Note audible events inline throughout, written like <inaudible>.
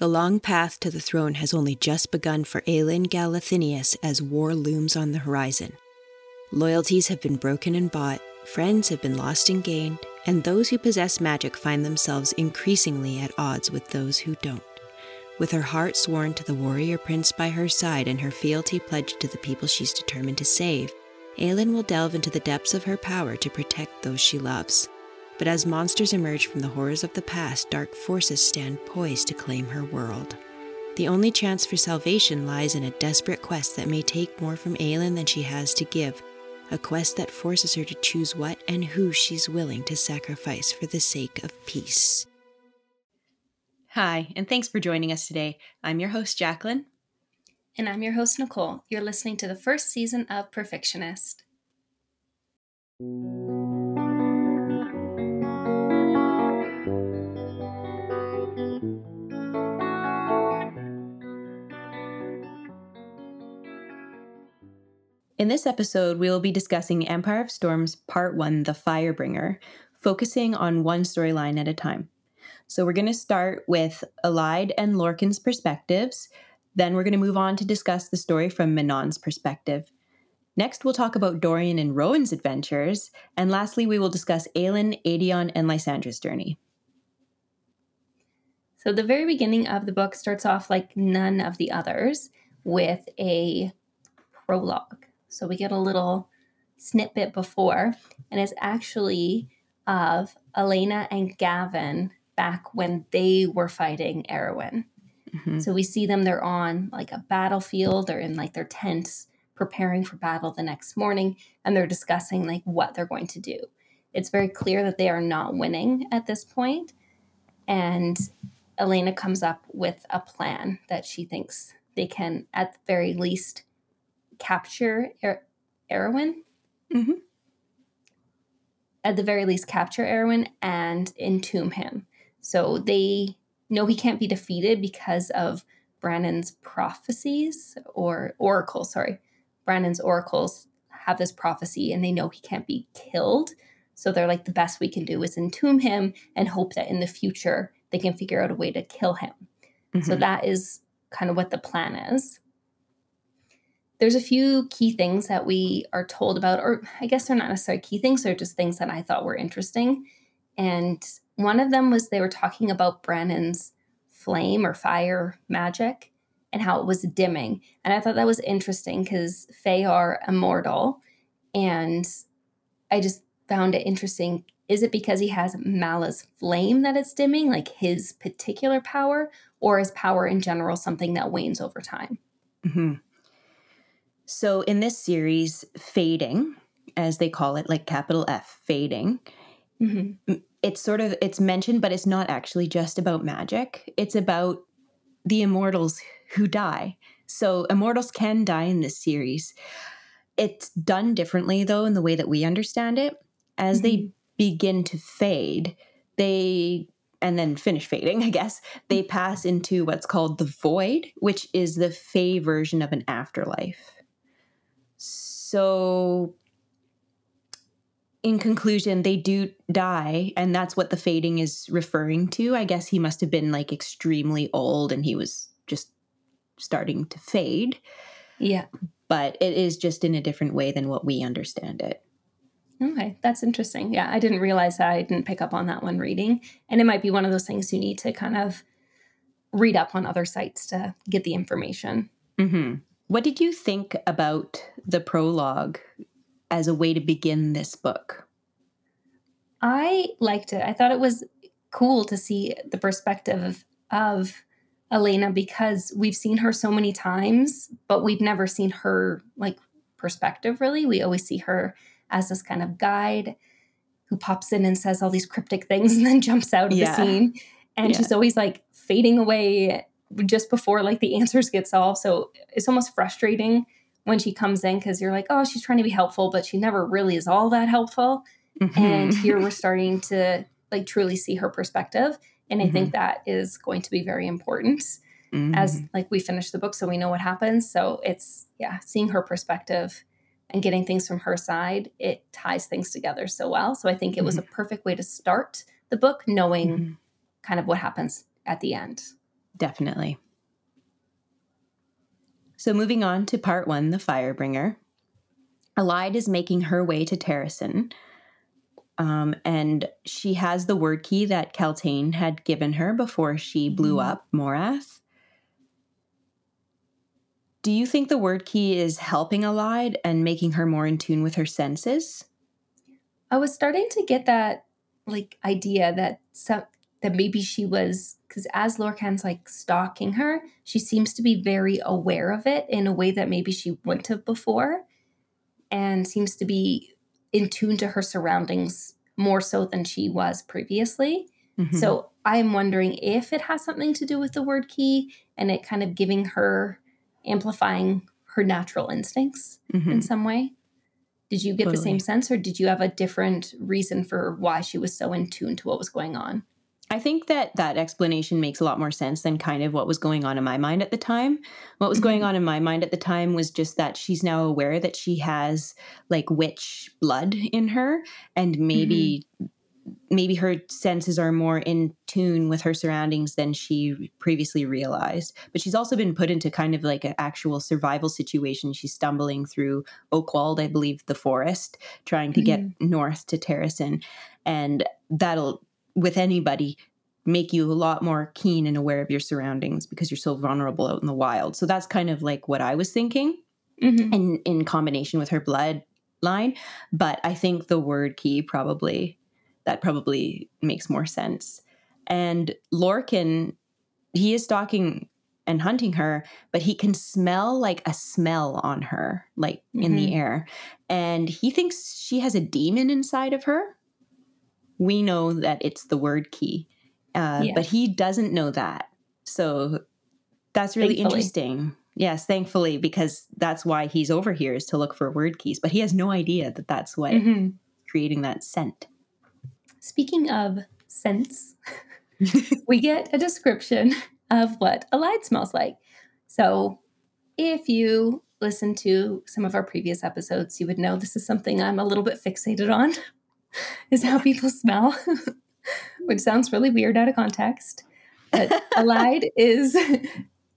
The long path to the throne has only just begun for Aelin Galathynius as war looms on the horizon. Loyalties have been broken and bought, friends have been lost and gained, and those who possess magic find themselves increasingly at odds with those who don't. With her heart sworn to the warrior prince by her side and her fealty pledged to the people she's determined to save, Aelin will delve into the depths of her power to protect those she loves. But as monsters emerge from the horrors of the past, dark forces stand poised to claim her world. The only chance for salvation lies in a desperate quest that may take more from Aelin than she has to give, a quest that forces her to choose what and who she's willing to sacrifice for the sake of peace. Hi, and thanks for joining us today. I'm your host, Jaclyn. And I'm your host, Nicole. You're listening to the first season of Perfectionist. In this episode, we will be discussing Empire of Storms Part 1 The Firebringer, focusing on one storyline at a time. So, we're going to start with Elide and Lorcan's perspectives. Then, we're going to move on to discuss the story from Manon's perspective. Next, we'll talk about Dorian and Rowan's adventures. And lastly, we will discuss Aelin, Aedion, and Lysandra's journey. So, the very beginning of the book starts off like none of the others with a prologue. So we get a little snippet before, and it's actually of Elena and Gavin back when they were fighting Erawan. Mm-hmm. So we see them, they're on like a battlefield, they're in like their tents preparing for battle the next morning, and they're discussing like what they're going to do. It's very clear that they are not winning at this point, And Elena comes up with a plan that she thinks they can, at the very least, capture er- Erawan. Mm-hmm. At the very least, capture Erawan and entomb him. So they know he can't be defeated because of Brannon's prophecies or oracles. Sorry, Brannon's oracles have this prophecy, and they know he can't be killed. So they're like, the best we can do is entomb him and hope that in the future they can figure out a way to kill him. Mm-hmm. So that is kind of what the plan is there's a few key things that we are told about, or I guess they're not necessarily key things, they're just things that I thought were interesting. And one of them was they were talking about Brannon's flame or fire magic and how it was dimming. And I thought that was interesting because Fae are immortal. And I just found it interesting. Is it because he has Mala's flame that it's dimming, like his particular power, or is power in general something that wanes over time? Mm-hmm. So in this series, fading, as they call it, like capital F, fading, mm-hmm. it's sort of it's mentioned, but it's not actually just about magic. It's about the immortals who die. So immortals can die in this series. It's done differently though in the way that we understand it. As mm-hmm. they begin to fade, they and then finish fading, <laughs> I guess, they pass into what's called the void, which is the Fae version of an afterlife. So, in conclusion, they do die, and that's what the fading is referring to. I guess he must have been like extremely old and he was just starting to fade. Yeah. But it is just in a different way than what we understand it. Okay, that's interesting. Yeah, I didn't realize that. I didn't pick up on that one reading. And it might be one of those things you need to kind of read up on other sites to get the information. Mm-hmm. What did you think about the prologue as a way to begin this book? I liked it. I thought it was cool to see the perspective of Elena because we've seen her so many times, but we've never seen her like perspective really. We always see her as this kind of guide who pops in and says all these cryptic things <laughs> and then jumps out of yeah. the scene. And yeah. she's always like fading away just before like the answers get solved. So it's almost frustrating when she comes in because you're like, oh, she's trying to be helpful, but she never really is all that helpful. Mm-hmm. And here we're <laughs> starting to like truly see her perspective. And I mm-hmm. think that is going to be very important mm-hmm. as like we finish the book so we know what happens. So it's yeah, seeing her perspective and getting things from her side, it ties things together so well. So I think it was a mm-hmm. perfect way to start the book knowing mm-hmm. kind of what happens at the end. Definitely. So, moving on to part one, the Firebringer. Elide is making her way to Terrasen, um, and she has the word key that Kaltain had given her before she blew mm-hmm. up Morath. Do you think the word key is helping Elide and making her more in tune with her senses? I was starting to get that like idea that some that maybe she was because as Lorcan's like stalking her, she seems to be very aware of it in a way that maybe she wouldn't have before, and seems to be in tune to her surroundings more so than she was previously. Mm-hmm. So I'm wondering if it has something to do with the word key and it kind of giving her amplifying her natural instincts mm-hmm. in some way. Did you get totally. the same sense, or did you have a different reason for why she was so in tune to what was going on? I think that that explanation makes a lot more sense than kind of what was going on in my mind at the time. What was going mm-hmm. on in my mind at the time was just that she's now aware that she has like witch blood in her and maybe mm-hmm. maybe her senses are more in tune with her surroundings than she previously realized. But she's also been put into kind of like an actual survival situation. She's stumbling through Oakwald, I believe, the forest, trying to mm-hmm. get north to Terrasen And that'll with anybody make you a lot more keen and aware of your surroundings because you're so vulnerable out in the wild. So that's kind of like what I was thinking mm-hmm. in in combination with her bloodline. But I think the word key probably that probably makes more sense. And Lorcan, he is stalking and hunting her, but he can smell like a smell on her, like mm-hmm. in the mm-hmm. air. And he thinks she has a demon inside of her we know that it's the word key, uh, yeah. but he doesn't know that. So that's really thankfully. interesting. Yes, thankfully, because that's why he's over here is to look for word keys, but he has no idea that that's what mm-hmm. creating that scent. Speaking of scents, <laughs> we get a description of what Elide smells like. So if you listen to some of our previous episodes, you would know this is something I'm a little bit fixated on. <laughs> is how people smell, <laughs> which sounds really weird out of context. But <laughs> Elide is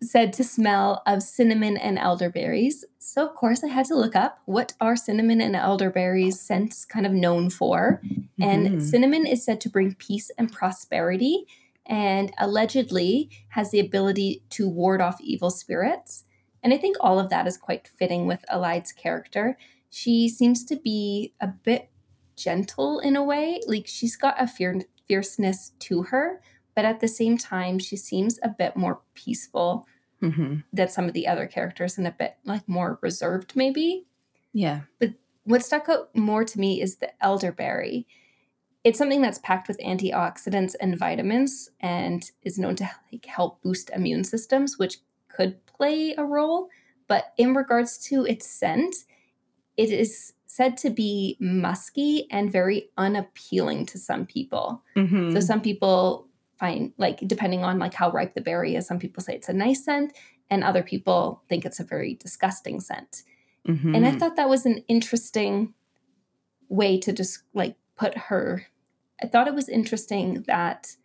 said to smell of cinnamon and elderberries. So, of course, I had to look up what are cinnamon and elderberries scents kind of known for. Mm-hmm. And cinnamon is said to bring peace and prosperity and allegedly has the ability to ward off evil spirits. And I think all of that is quite fitting with Elide's character. She seems to be a bit gentle in a way. Like she's got a fear- fierceness to her, but at the same time, she seems a bit more peaceful mm-hmm. than some of the other characters and a bit like more reserved, maybe. Yeah. But what stuck out more to me is the elderberry. It's something that's packed with antioxidants and vitamins and is known to like help boost immune systems, which could play a role. But in regards to its scent, it is said to be musky and very unappealing to some people. Mm-hmm. So some people find like depending on like how ripe the berry is, some people say it's a nice scent and other people think it's a very disgusting scent. Mm-hmm. And I thought that was an interesting way to just like put her I thought it was interesting that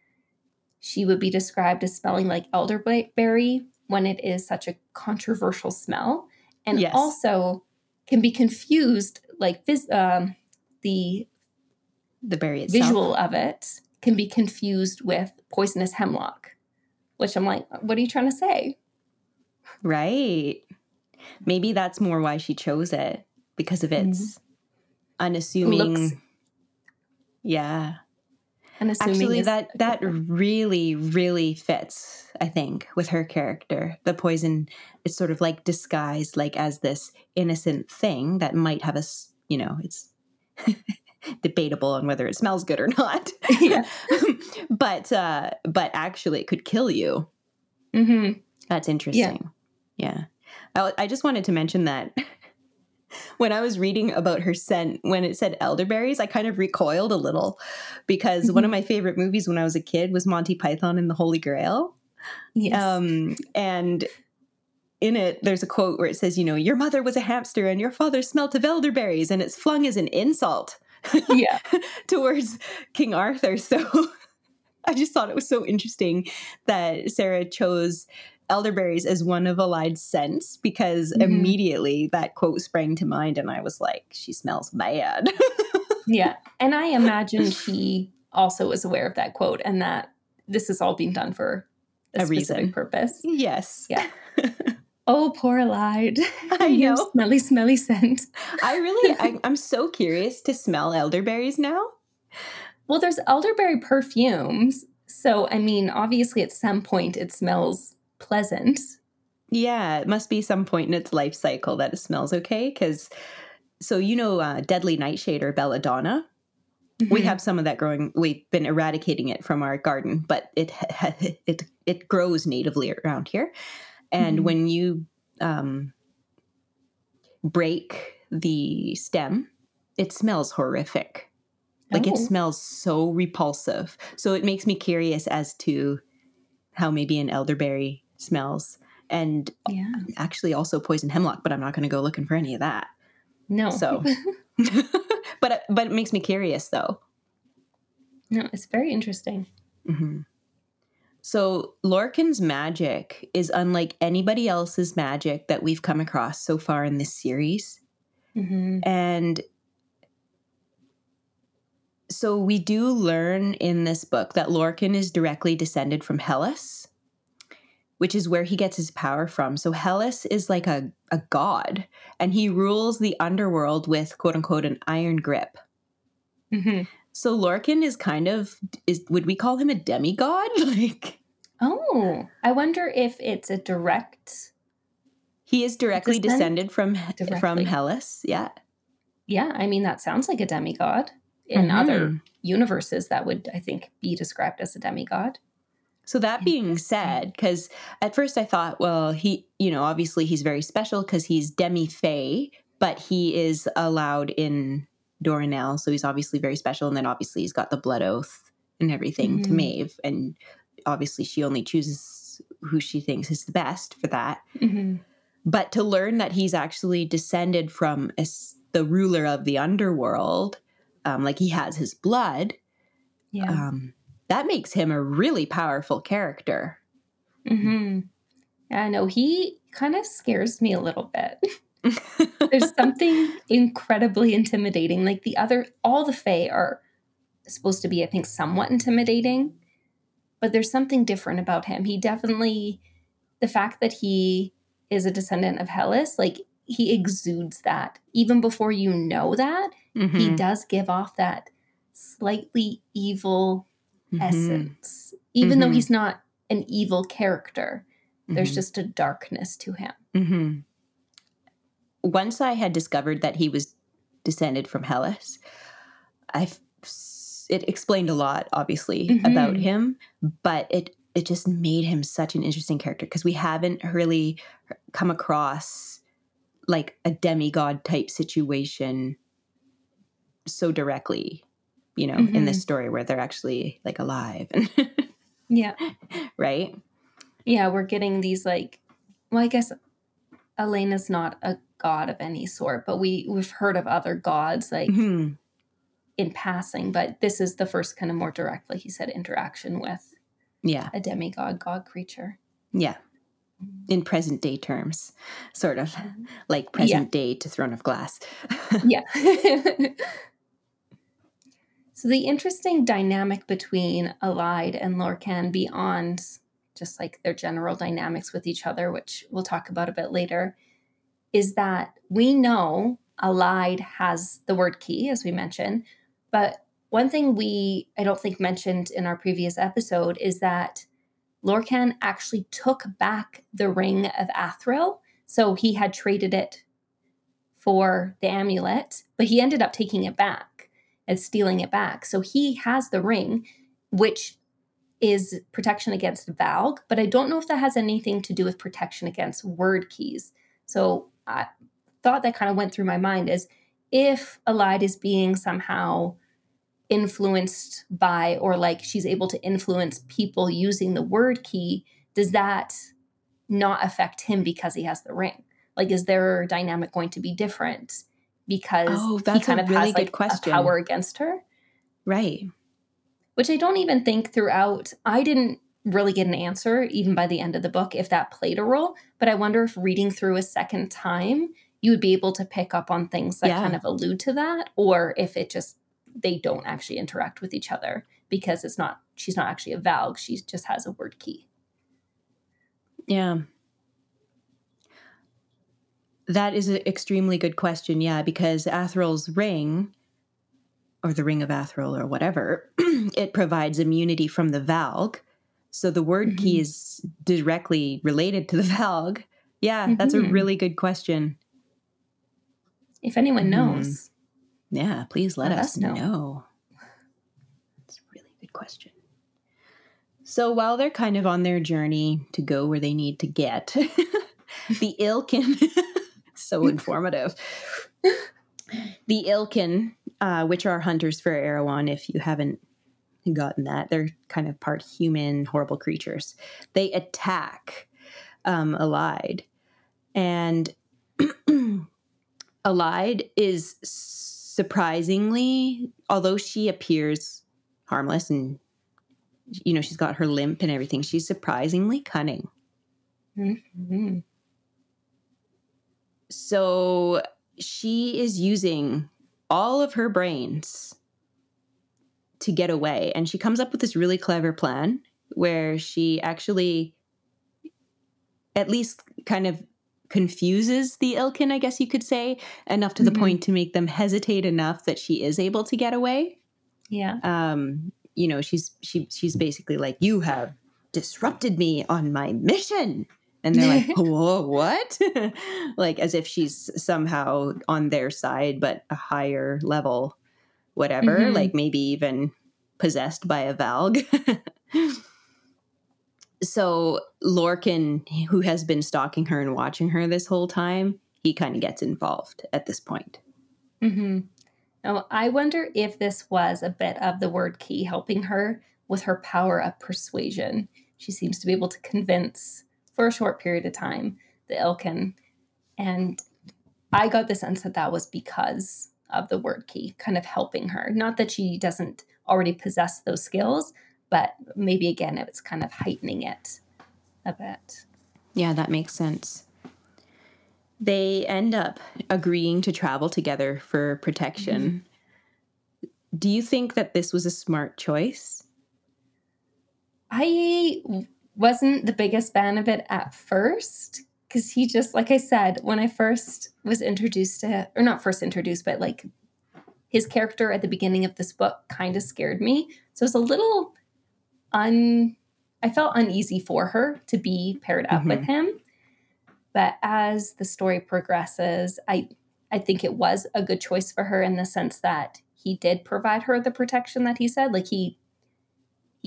she would be described as smelling like elderberry when it is such a controversial smell and yes. also can be confused like phys- um, the the berry itself. visual of it can be confused with poisonous hemlock, which I'm like, what are you trying to say? Right. Maybe that's more why she chose it because of its mm-hmm. unassuming. Looks, yeah. Unassuming Actually, that that really really fits. I think with her character, the poison is sort of like disguised like as this innocent thing that might have a you know, it's <laughs> debatable on whether it smells good or not. <laughs> <laughs> Yeah. but uh but actually it could kill you. Mm-hmm. That's interesting. Yeah. yeah. I, I just wanted to mention that when I was reading about her scent, when it said elderberries, I kind of recoiled a little because mm-hmm. one of mm-hmm. my favorite movies when I was a kid was Monty Python and the Holy Grail. Yes. Um, and in it, there's a quote where it says, you know, your mother was a hamster and your father smelt of elderberries, and it's flung as an insult. Yeah. <laughs> towards King Arthur. <laughs> So I just thought it was so interesting that Sarah chose elderberries as one of Elide's scents because Mhm. immediately that quote sprang to mind and I was like, she smells bad. <laughs> Yeah. And I imagine she also was aware of that quote and that this is all being done for a, A specific reason. purpose. yes. Yeah. <laughs> Oh, poor Elide. I <laughs> know. Smelly, smelly scent. I really, I, I'm so curious to smell elderberries now. Well, there's elderberry perfumes. So, I mean, obviously at some point it smells pleasant. Yeah, it must be some point in its life cycle that it smells okay. Because, so you know, uh, deadly nightshade or belladonna. We Mhm. have some of that growing. We've been eradicating it from our garden, but it <laughs> it it grows natively around here. And Mhm. when you um, break the stem, it smells horrific. Like it Oh. smells so repulsive. So it makes me curious as to how maybe an elderberry smells, and Yeah. actually also poison hemlock. But I'm not going to go looking for any of that. No. So, <laughs> <laughs> but but it makes me curious though. no, it's very interesting. hmm So Lorcan's magic is unlike anybody else's magic that we've come across so far in this series. hmm And so we do learn in this book that Lorcan is directly descended from Hellas, which is where he gets his power from. So Hellas is like a, a god, and he rules the underworld with quote unquote an iron grip. hmm So Lorcan is kind of is would we call him a demigod? <laughs> Like Oh, I wonder if it's a direct. he is directly Descent? descended from Directly. from Hellas. Yeah. Yeah, I mean, that sounds like a demigod. In other Mhm. universes, that would, I think, be described as a demigod. So that being said, because at first I thought, well, he, you know, obviously he's very special because he's demi fae, but he is allowed in Doranelle, so he's obviously very special. And then obviously he's got the blood oath and everything to Mhm. Maeve, and obviously she only chooses who she thinks is the best for that. hmm But to learn that he's actually descended from a the ruler of the underworld, um, like he has his blood, Yeah. um, that makes him a really powerful character. hmm Yeah, I know. He kind of scares me a little bit. <laughs> There's something incredibly intimidating. Like the other, all the Fae are supposed to be, I think, somewhat intimidating, but there's something different about him. He definitely, the fact that he is a descendant of Hellas, like he exudes that. Even before you know that, he Mhm. does give off that slightly evil Mhm. essence. Even though Mhm. he's not an evil character, there's Mhm. just a darkness to him. Mhm. Once I had discovered that he was descended from Hellas, I it explained a lot, obviously, Mhm. about him, but it it just made him such an interesting character because we haven't really come across like a demigod type situation so directly, you know, in this story where they're actually like alive, <laughs> Yeah. right? Yeah, we're getting these like well, I guess Elena's not a god of any sort, but we we've heard of other gods like Mhm. in passing, but this is the first kind of more direct, like you said, interaction with Yeah. a demigod god creature. Yeah. In present day terms, sort of Mm-hmm. like present day to Throne of Glass. <laughs> yeah. <laughs> so the interesting dynamic between Elide and Lorcan beyond just like their general dynamics with each other, which we'll talk about a bit later, is that we know Elide has the word key, as we mentioned, but one thing we I don't think mentioned in our previous episode is that Lorcan actually took back the ring of Athril. So he had traded it for the amulet, but he ended up taking it back and stealing it back. So he has the ring, which is protection against Valg, but I don't know if that has anything to do with protection against word keys. So I thought that kind of went through my mind is if Elide is being somehow influenced by or like she's able to influence people using the word key, does that not affect him because he has the ring? Like, is their dynamic going to be different because Oh, he that's a kind of really has good like question. a power against her? right. which I don't even think throughout, I didn't really get an answer even by the end of the book if that played a role. But I wonder if reading through a second time, you would be able to pick up on things that Yeah. kind of allude to that, or if it just they don't actually interact with each other because it's not she's not actually a Valg, she just has a word key. Yeah. That is an extremely good question. Yeah, because Athril's ring, or the ring of Athril, or whatever, <clears throat> it provides immunity from the Valg. So the word key Mhm. is directly related to the Valg. Yeah, that's a Mhm. really good question. If anyone Mhm. knows. Yeah, please let Let us us know. know. It's a really good question. So while they're kind of on their journey to go where they need to get, <laughs> the Ilken, <laughs> so <laughs> informative. The Ilken, uh, which are hunters for Erawan, if you haven't gotten that, they're kind of part human, horrible creatures. They attack um, Elide, and <clears throat> Elide is surprisingly, although she appears harmless and you know she's got her limp and everything, she's surprisingly cunning. Mhm. So she is using all of her brains to get away. And she comes up with this really clever plan where she actually at least kind of confuses the Ilken, I guess you could say, enough to the Mhm. point to make them hesitate enough that she is able to get away. Yeah. Um, you know, she's she she's basically like, You have disrupted me on my mission. And they're like, <laughs> Whoa, what? <laughs> like as if she's somehow on their side, but a higher level, whatever, Mhm. like maybe even possessed by a Valg. <laughs> so Lorcan, who has been stalking her and watching her this whole time, he kind of gets involved at this point. hmm Now, I wonder if this was a bit of the word key helping her with her power of persuasion. She seems to be able to convince for a short period of time the Ilken. And I got the sense that that was because of the word key kind of helping her. Not that she doesn't already possess those skills, but maybe again, it's kind of heightening it a bit. Yeah, that makes sense. They end up agreeing to travel together for protection. Mm-hmm. Do you think that this was a smart choice? I wasn't the biggest fan of it at first because he just, like I said, when I first was introduced to, or not first introduced, but like his character at the beginning of this book kind of scared me. So it's a little un, I felt uneasy for her to be paired up with mm-hmm. him. But as the story progresses, I, I think it was a good choice for her in the sense that he did provide her the protection that he said. Like he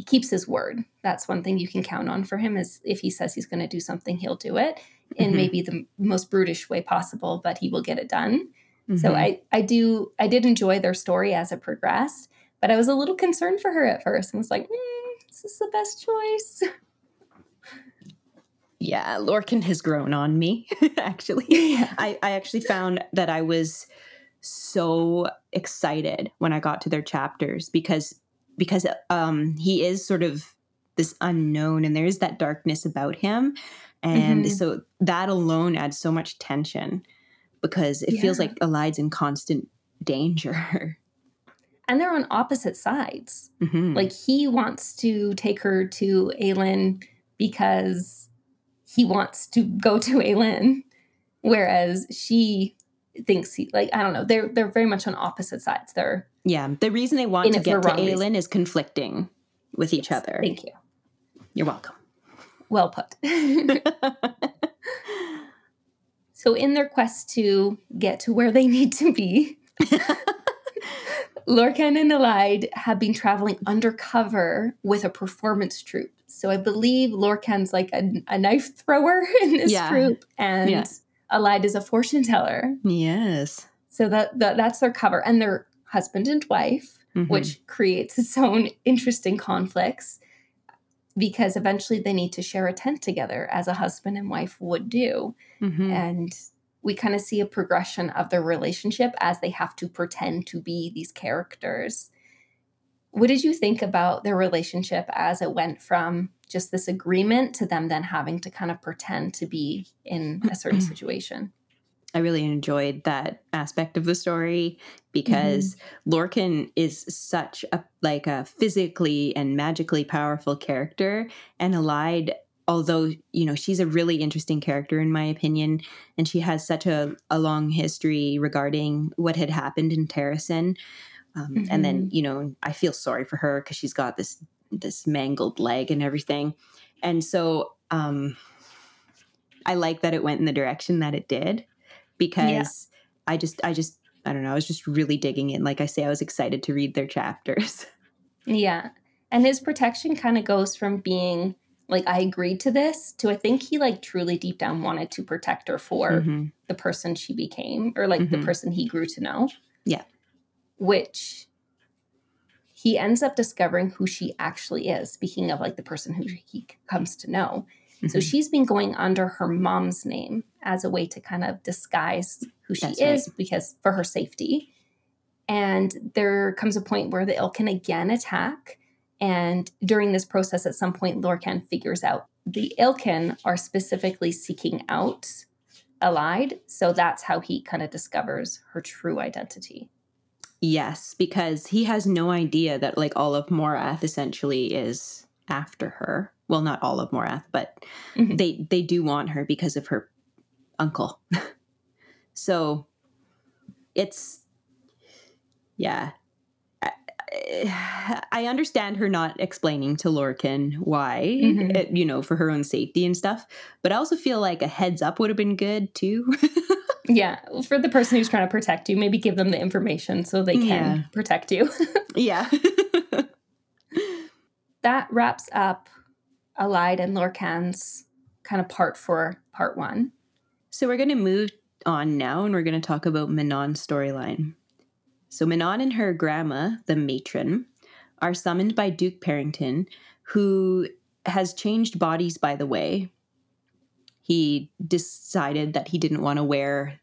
he keeps his word. That's one thing you can count on for him is if he says he's going to do something, he'll do it in Mhm. maybe the most brutish way possible, but he will get it done. So Mhm. I I do I did enjoy their story as it progressed, but I was a little concerned for her at first and was like, mm, is this the best choice? <laughs> yeah, Lorcan has grown on me, <laughs> actually. yeah. I, I actually found that I was so excited when I got to their chapters because because um he is sort of this unknown and there is that darkness about him and Mhm. so that alone adds so much tension because it feels like Elide's in constant danger. And they're on opposite sides. Mhm. Like he wants to take her to Aelin because he wants to go to Aelin, whereas she thinks he like I don't know. They're they're very much on opposite sides. They're yeah, the reason they want to get to. Aelin is conflicting with each other. Thank you. You're welcome. Well put. <laughs> so in their quest to get to where they need to be, <laughs> Lorcan and Elide have been traveling undercover with a performance troupe. So I believe Lorcan's like a, a knife thrower <laughs> in this Yeah. troupe, and Yeah. Elide is a fortune teller. yes. So that, that that's their cover, and they're husband and wife, Mhm. which creates its own interesting conflicts because eventually they need to share a tent together, as a husband and wife would do Mhm. and we kind of see a progression of their relationship as they have to pretend to be these characters what did you think about their relationship as it went from just this agreement to them then having to kind of pretend to be in a certain <clears throat> situation? I really enjoyed that aspect of the story because mm-hmm. Lorcan is such a like a physically and magically powerful character and Elide although you know she's a really interesting character in my opinion and she has such a, a long history regarding what had happened in Terrasen um, mm-hmm. and then mm-hmm. you know I feel sorry for her because she's got this this mangled leg and everything and so um, I like that it went in the direction that it did because yeah. I just I just I don't know, I was just really digging in. Like I say, I was excited to read their chapters. <laughs> Yeah. And his protection kind of goes from being like I agreed to this to I think he like truly deep down wanted to protect her for mm-hmm. the person she became or like mm-hmm. the person he grew to know. Yeah. Which he ends up discovering who she actually is, speaking of like the person who he comes to know. Mm-hmm. So she's been going under her mom's name as a way to kind of disguise who she That's is right. because for her safety. And there comes a point where the Ilken again attack. And during this process, at some point, Lorcan figures out the Ilken are specifically seeking out Elide. So that's how he kind of discovers her true identity. Yes, because he has no idea that like all of Morath essentially is after her well not all of morath but mm-hmm. they they do want her because of her uncle <laughs> so it's yeah I, I understand her not explaining to Lorcan why, mm-hmm. it, you know, for her own safety and stuff. But I also feel like a heads up would have been good too. <laughs> yeah, for the person who's trying to protect you, maybe give them the information so they can yeah. protect you. <laughs> yeah. that wraps up Elide and Lorcan's kind of part for part one. So we're going to move on now and we're going to talk about Manon's storyline. So Manon and her grandma, the matron, are summoned by Duke Perrington, who has changed bodies by the way. He decided that he didn't want to wear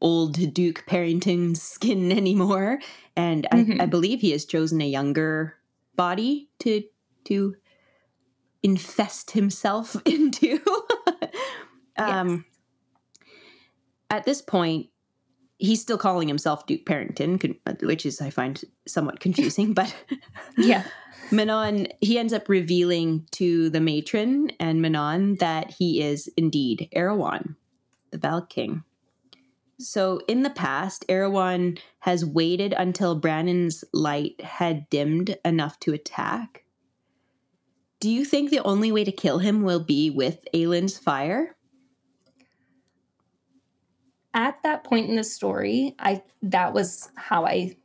old Duke Perrington's skin <laughs> anymore. And mm-hmm. I, I believe he has chosen a younger body to to infest himself <laughs> into. um, yes. At this point, he's still calling himself Duke Perrington, which is I find somewhat <laughs> confusing. But <laughs> yeah, Manon he ends up revealing to the matron and Manon that he is indeed Erawan, the Valg King. So in the past, Erawan has waited until Brannon's light had dimmed enough to attack. Do you think the only way to kill him will be with Aelin's fire? At that point in the story, I that was how I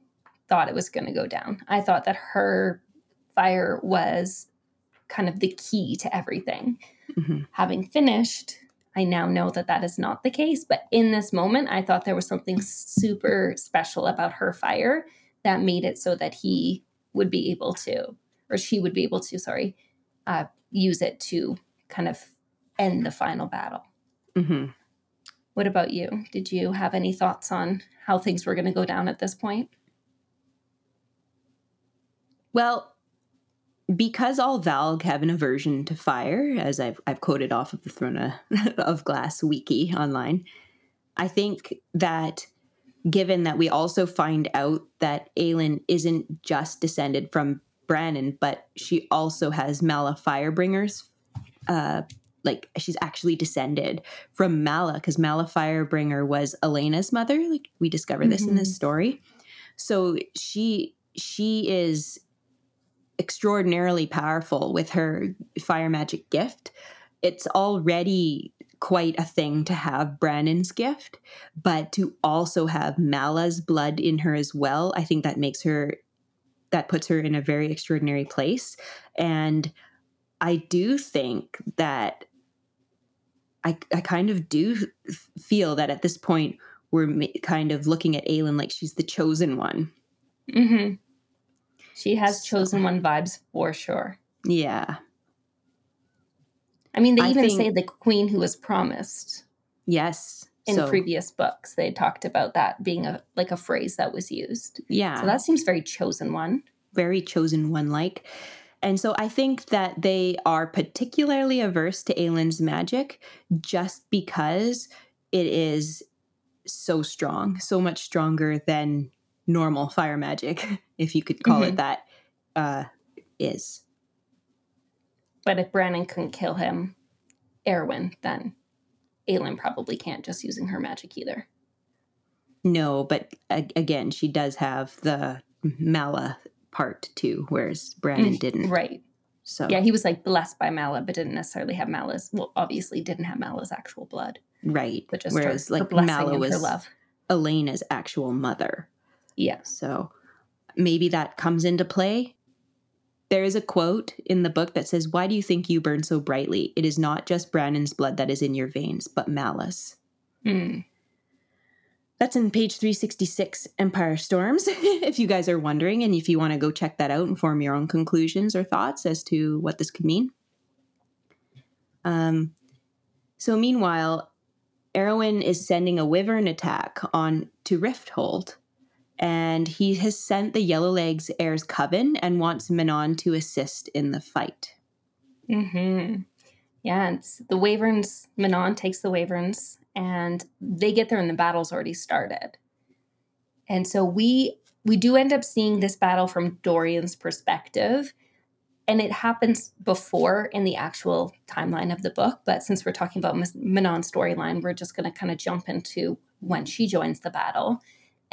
thought it was going to go down. I thought that her fire was kind of the key to everything. Mm-hmm. Having finished, I now know that that is not the case. But in this moment, I thought there was something super special about her fire that made it so that he would be able to, or she would be able to, sorry, uh, use it to kind of end the final battle. Mm-hmm. What about you? Did you have any thoughts on how things were going to go down at this point? Well, because all Valg have an aversion to fire, as I've, I've quoted off of the Throne of <laughs> Glass wiki online, I think that given that we also find out that Aelin isn't just descended from Brannon, but she also has Mala Firebringer's uh, like she's actually descended from Mala because Mala Firebringer was Elena's mother. Like we discover this mm-hmm. in this mm-hmm. story. So she she is extraordinarily powerful with her fire magic gift. It's already quite a thing to have Brannon's gift, but to also have Mala's blood in her as well, I think that makes her that puts her in a very extraordinary place. And I do think that I, I kind of do feel that at this point we're kind of looking at Aelin like she's the chosen one. Mm-hmm. She has so, chosen one vibes for sure. Yeah. I mean, they even think, say the queen who was promised. Yes. In so, previous books, they talked about that being a like a phrase that was used. Yeah. So that seems very chosen one. very chosen one like. And so I think that they are particularly averse to Aelin's magic just because it is so strong, so much stronger than normal fire magic, <laughs> if you could call mm-hmm. it that, uh, is. But if Brannon couldn't kill him, Erawan then Aelin probably can't just using her magic either. No, but again, she does have the Mala part too, whereas Brannon mm, didn't. Right. So yeah, he was like blessed by Mala, but didn't necessarily have Mala's. Well, obviously didn't have Mala's actual blood. Right. But just whereas her, like her Mala was her love. Elena's actual mother. Yeah. So maybe that comes into play. There is a quote in the book that says, Why do you think you burn so brightly? It is not just Brannon's blood that is in your veins, but Mala's. Mm. That's in page 366, Empire Storms, <laughs> if you guys are wondering, and if you want to go check that out and form your own conclusions or thoughts as to what this could mean. Um, so, meanwhile, Erawan is sending a wyvern attack on to Rifthold, and he has sent the Yellowlegs Heirs Coven and wants Manon to assist in the fight. Hmm. Yeah, it's the Wyverns. Manon takes the Wyverns and they get there and the battle's already started. And so we we do end up seeing this battle from Dorian's perspective. And it happens before in the actual timeline of the book. But since we're talking about Manon's storyline, we're just going to kind of jump into when she joins the battle.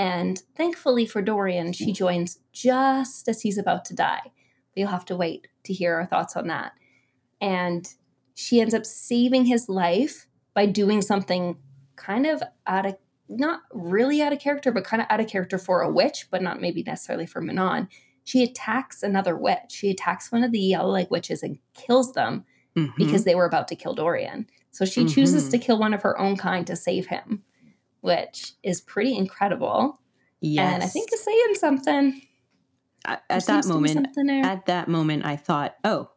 And thankfully for Dorian, she joins just as he's about to die. But you'll have to wait to hear our thoughts on that. And she ends up saving his life by doing something kind of out of not really out of character, but kind of out of character for a witch, but not maybe necessarily for Manon. She attacks another witch. She attacks one of the yellow leg witches and kills them mm-hmm. because they were about to kill Dorian. So she mm-hmm. chooses to kill one of her own kind to save him, which is pretty incredible. Yes. And I think is saying something. At, at that moment, at that moment, I thought, oh,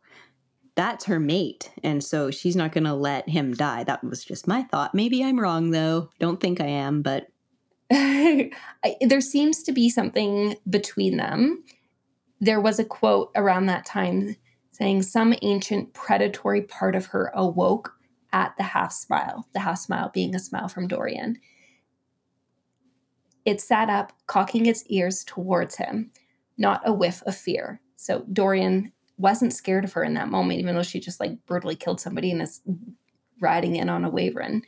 that's her mate. And so she's not going to let him die. That was just my thought. Maybe I'm wrong, though. Don't think I am, but. <laughs> there seems to be something between them. There was a quote around that time saying, Some ancient predatory part of her awoke at the half smile, the half smile being a smile from Dorian. It sat up, cocking its ears towards him, not a whiff of fear. So Dorian wasn't scared of her in that moment, even though she just like brutally killed somebody and is riding in on a wyvern.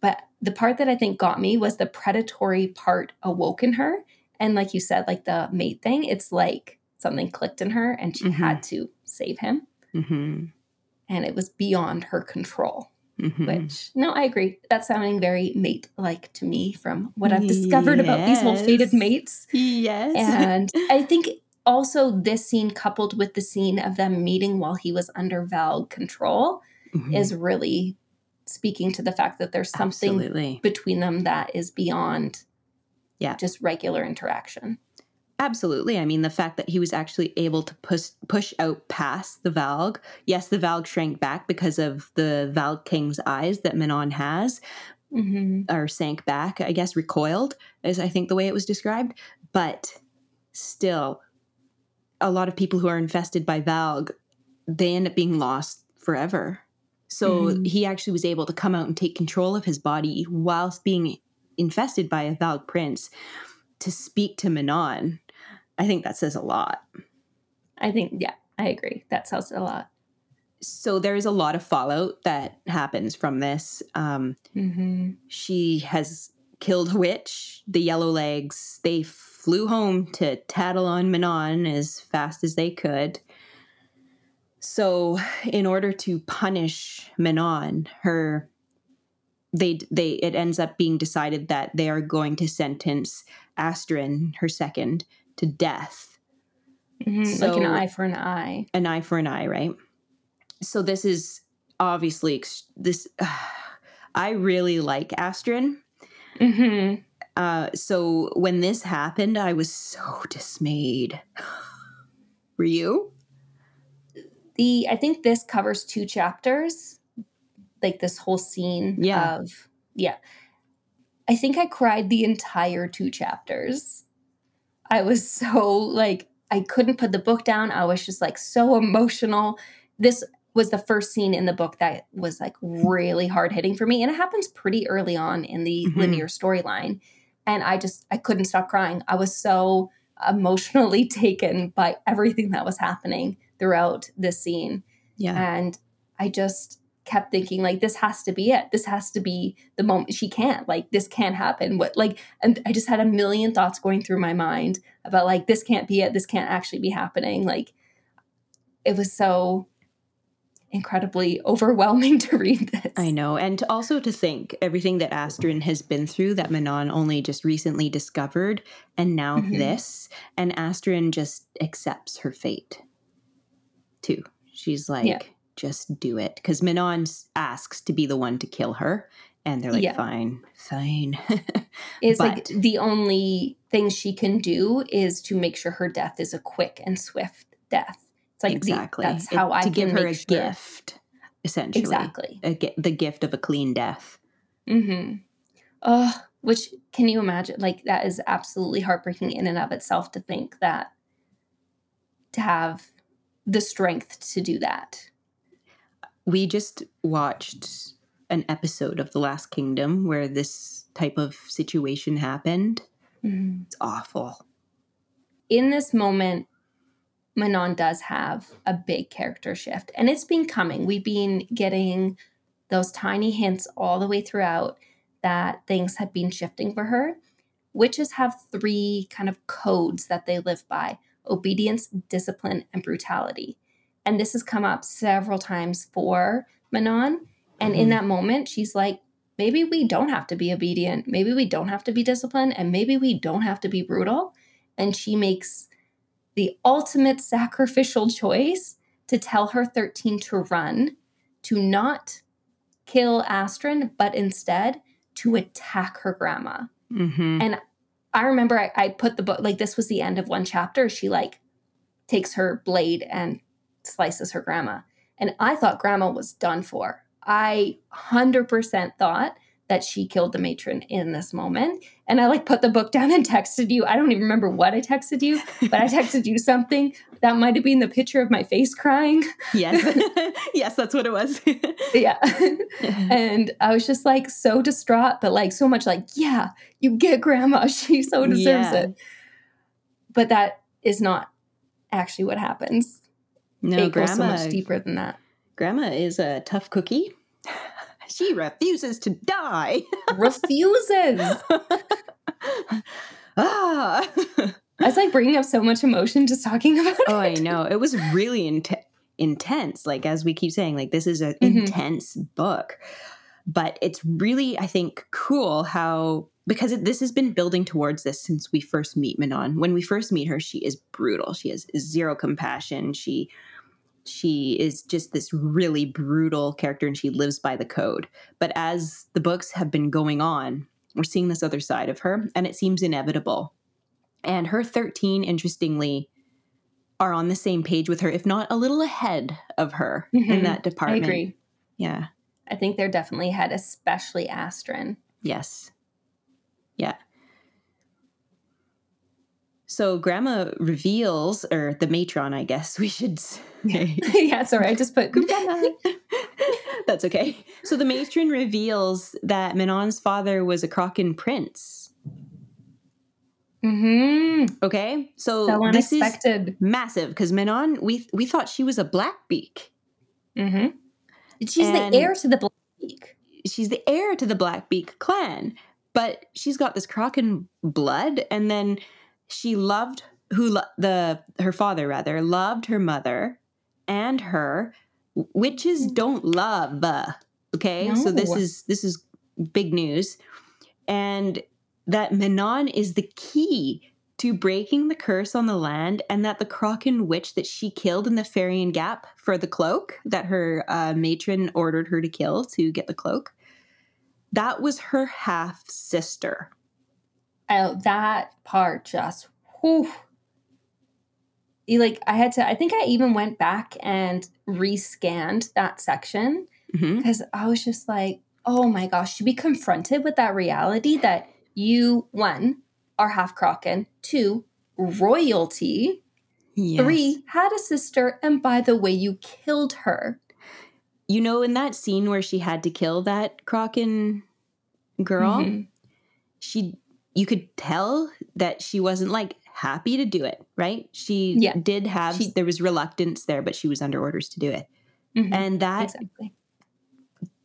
But the part that I think got me was the predatory part awoke in her. And like you said, like the mate thing, it's like something clicked in her and she mm-hmm. had to save him. Mm-hmm. And it was beyond her control. Mm-hmm. Which, no, I agree. That's sounding very mate like to me from what I've discovered yes. about these whole fated mates. Yes. And <laughs> I think also this scene coupled with the scene of them meeting while he was under Valg control mm-hmm. is really speaking to the fact that there's something Absolutely. between them that is beyond yeah just regular interaction Absolutely. I mean, the fact that he was actually able to push push out past the Valg. Yes, the Valg shrank back because of the Valg King's eyes that Manon has, mm-hmm. or sank back. I guess recoiled is I think the way it was described. But still, a lot of people who are infested by Valg, they end up being lost forever. So mm-hmm. he actually was able to come out and take control of his body whilst being infested by a Valg prince to speak to Manon. I think that says a lot. I think, yeah, I agree. That says a lot. So there is a lot of fallout that happens from this. Um, mm-hmm. She has killed a witch. The Yellow Legs, they flew home to tattle on Manon as fast as they could. So, in order to punish Manon, her they they it ends up being decided that they are going to sentence Asterin, her second, to death. Mm-hmm, so, like an eye for an eye. An eye for an eye, right? So this is obviously this. Uh, <sighs> I really like Asterin. Mm-hmm. Uh, so when this happened, I was so dismayed. <laughs> Were you? The I think this covers two chapters, like this whole scene yeah. of yeah. I think I cried the entire two chapters. I was so like I couldn't put the book down. I was just like so emotional. This was the first scene in the book that was like really hard hitting for me. And it happens pretty early on in the mm-hmm. linear storyline. And I just, I couldn't stop crying. I was so emotionally <laughs> taken by everything that was happening throughout this scene. Yeah. And I just kept thinking like this has to be it. This has to be the moment she can't. Like this can't happen. What like and I just had a million thoughts going through my mind about like this can't be it. This can't actually be happening. Like it was so incredibly overwhelming <laughs> to read this. I know. And also to think everything that Asterin has been through that Manon only just recently discovered, and now mm-hmm. this. And Asterin just accepts her fate too. She's like, yeah. Just do it. Because Manon asks to be the one to kill her. And they're like, yeah. fine, fine. <laughs> it's but, like the only thing she can do is to make sure her death is a quick and swift death it's like exactly. The, that's how it, I to give her a sure. gift, essentially. Exactly. A, the gift of a clean death. Mm-hmm. Oh, which can you imagine? Like that is absolutely heartbreaking in and of itself to think that to have the strength to do that. We just watched an episode of The Last Kingdom where this type of situation happened. Mm. It's awful. In this moment, Manon does have a big character shift, and it's been coming. We've been getting those tiny hints all the way throughout that things have been shifting for her. Witches have three kind of codes that they live by obedience, discipline, and brutality. And this has come up several times for Manon. And mm-hmm. in that moment, she's like, maybe we don't have to be obedient. Maybe we don't have to be disciplined. And maybe we don't have to be brutal. And she makes the ultimate sacrificial choice to tell her 13 to run, to not kill Asterin, but instead to attack her grandma. Mm-hmm. And I remember I, I, put the book, like, this was the end of one chapter. She, like, takes her blade and slices her grandma. And I thought grandma was done for. I 100% thought that she killed the matron in this moment. And I like put the book down and <laughs> texted you. I don't even remember what I texted you, but I texted you something that might have been the picture of my face crying. Yes. <laughs> yes, that's what it was. <laughs> yeah. and I was just like so distraught, but like so much like, yeah, you get grandma. She so deserves yeah. it. But that is not actually what happens. No, it grandma, so much deeper than that. Grandma is a tough cookie <laughs> she refuses to die. refuses. <laughs> ah. <laughs> I was like bringing up so much emotion just talking about oh, it. Oh, I know. It was really in- intense. Like, as we keep saying, like, this is an mm-hmm. intense book. But it's really, I think, cool how because this has been building towards this since we first meet Manon. When we first meet her, she is brutal. She has zero compassion. She she is just this really brutal character and she lives by the code. But as the books have been going on, we're seeing this other side of her and it seems inevitable. And her 13, interestingly, are on the same page with her, if not a little ahead of her mm-hmm. in that department. I agree. Yeah. I think they're definitely ahead, especially Asterin. Yes. Yeah. So grandma reveals, or the matron, I guess <laughs> we should say. <laughs> yeah, sorry, I just put grandma. <laughs> That's okay. So the matron reveals that Manon's father was a Crochan prince. Mm-hmm. Okay, so, so this is massive because Manon, we we thought she was a Blackbeak. Mm-hmm. She's and the heir to the Blackbeak. She's the heir to the Blackbeak clan, but she's got this Crochan blood, and then she loved who lo- the her father rather loved her mother and her witches mm. don't love okay no. so this is this is big news and that Manon is the key to breaking the curse on the land and that the Crochan witch that she killed in the Ferian Gap for the cloak that her uh, matron ordered her to kill to get the cloak that was her half sister oh, that part just whew. Like I had to, I think I even went back and rescanned that section because mm-hmm. I was just like, oh my gosh, to be confronted with that reality that you, one, are half Crochan, two, royalty, Yes. Three, had a sister, and by the way, you killed her. You know, in that scene where she had to kill that Crochan girl, mm-hmm. she you could tell that she wasn't like happy to do it, right? She yeah. did have she, there was reluctance there, but she was under orders to do it. Mm-hmm. And that exactly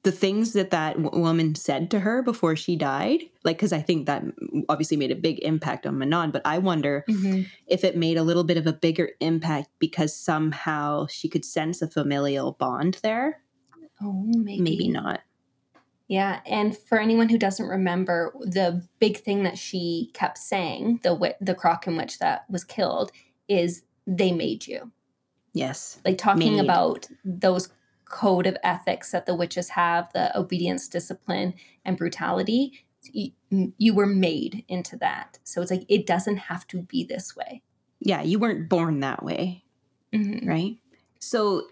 the things that that w- woman said to her before she died like because i think that obviously made a big impact on manon but i wonder mm-hmm. if it made a little bit of a bigger impact because somehow she could sense a familial bond there oh maybe. Maybe not. Yeah and for anyone who doesn't remember the big thing that she kept saying the the Crochan witch that was killed is they made you. Yes. Like talking made. about those code of ethics that the witches have the obedience discipline and brutality you, you were made into that. So it's like it doesn't have to be this way. Yeah you weren't born that way. Mm-hmm. right? So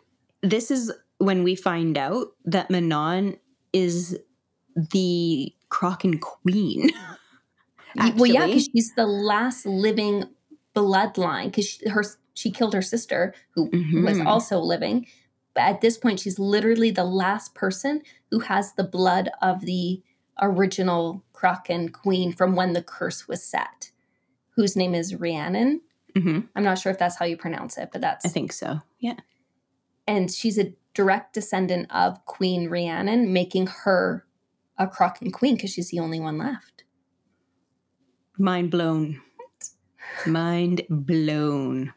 this is when we find out that manon is the Crochan queen <laughs> well yeah because she's the last living bloodline because her she killed her sister who mm-hmm. was also living But at this point, she's literally the last person who has the blood of the original Crochan queen from when the curse was set, whose name is Rhiannon. Mm-hmm. I'm not sure if that's how you pronounce it, but that's. I think so. Yeah. And she's a direct descendant of Queen Rhiannon, making her a Crochan queen because she's the only one left. Mind blown. Mind blown.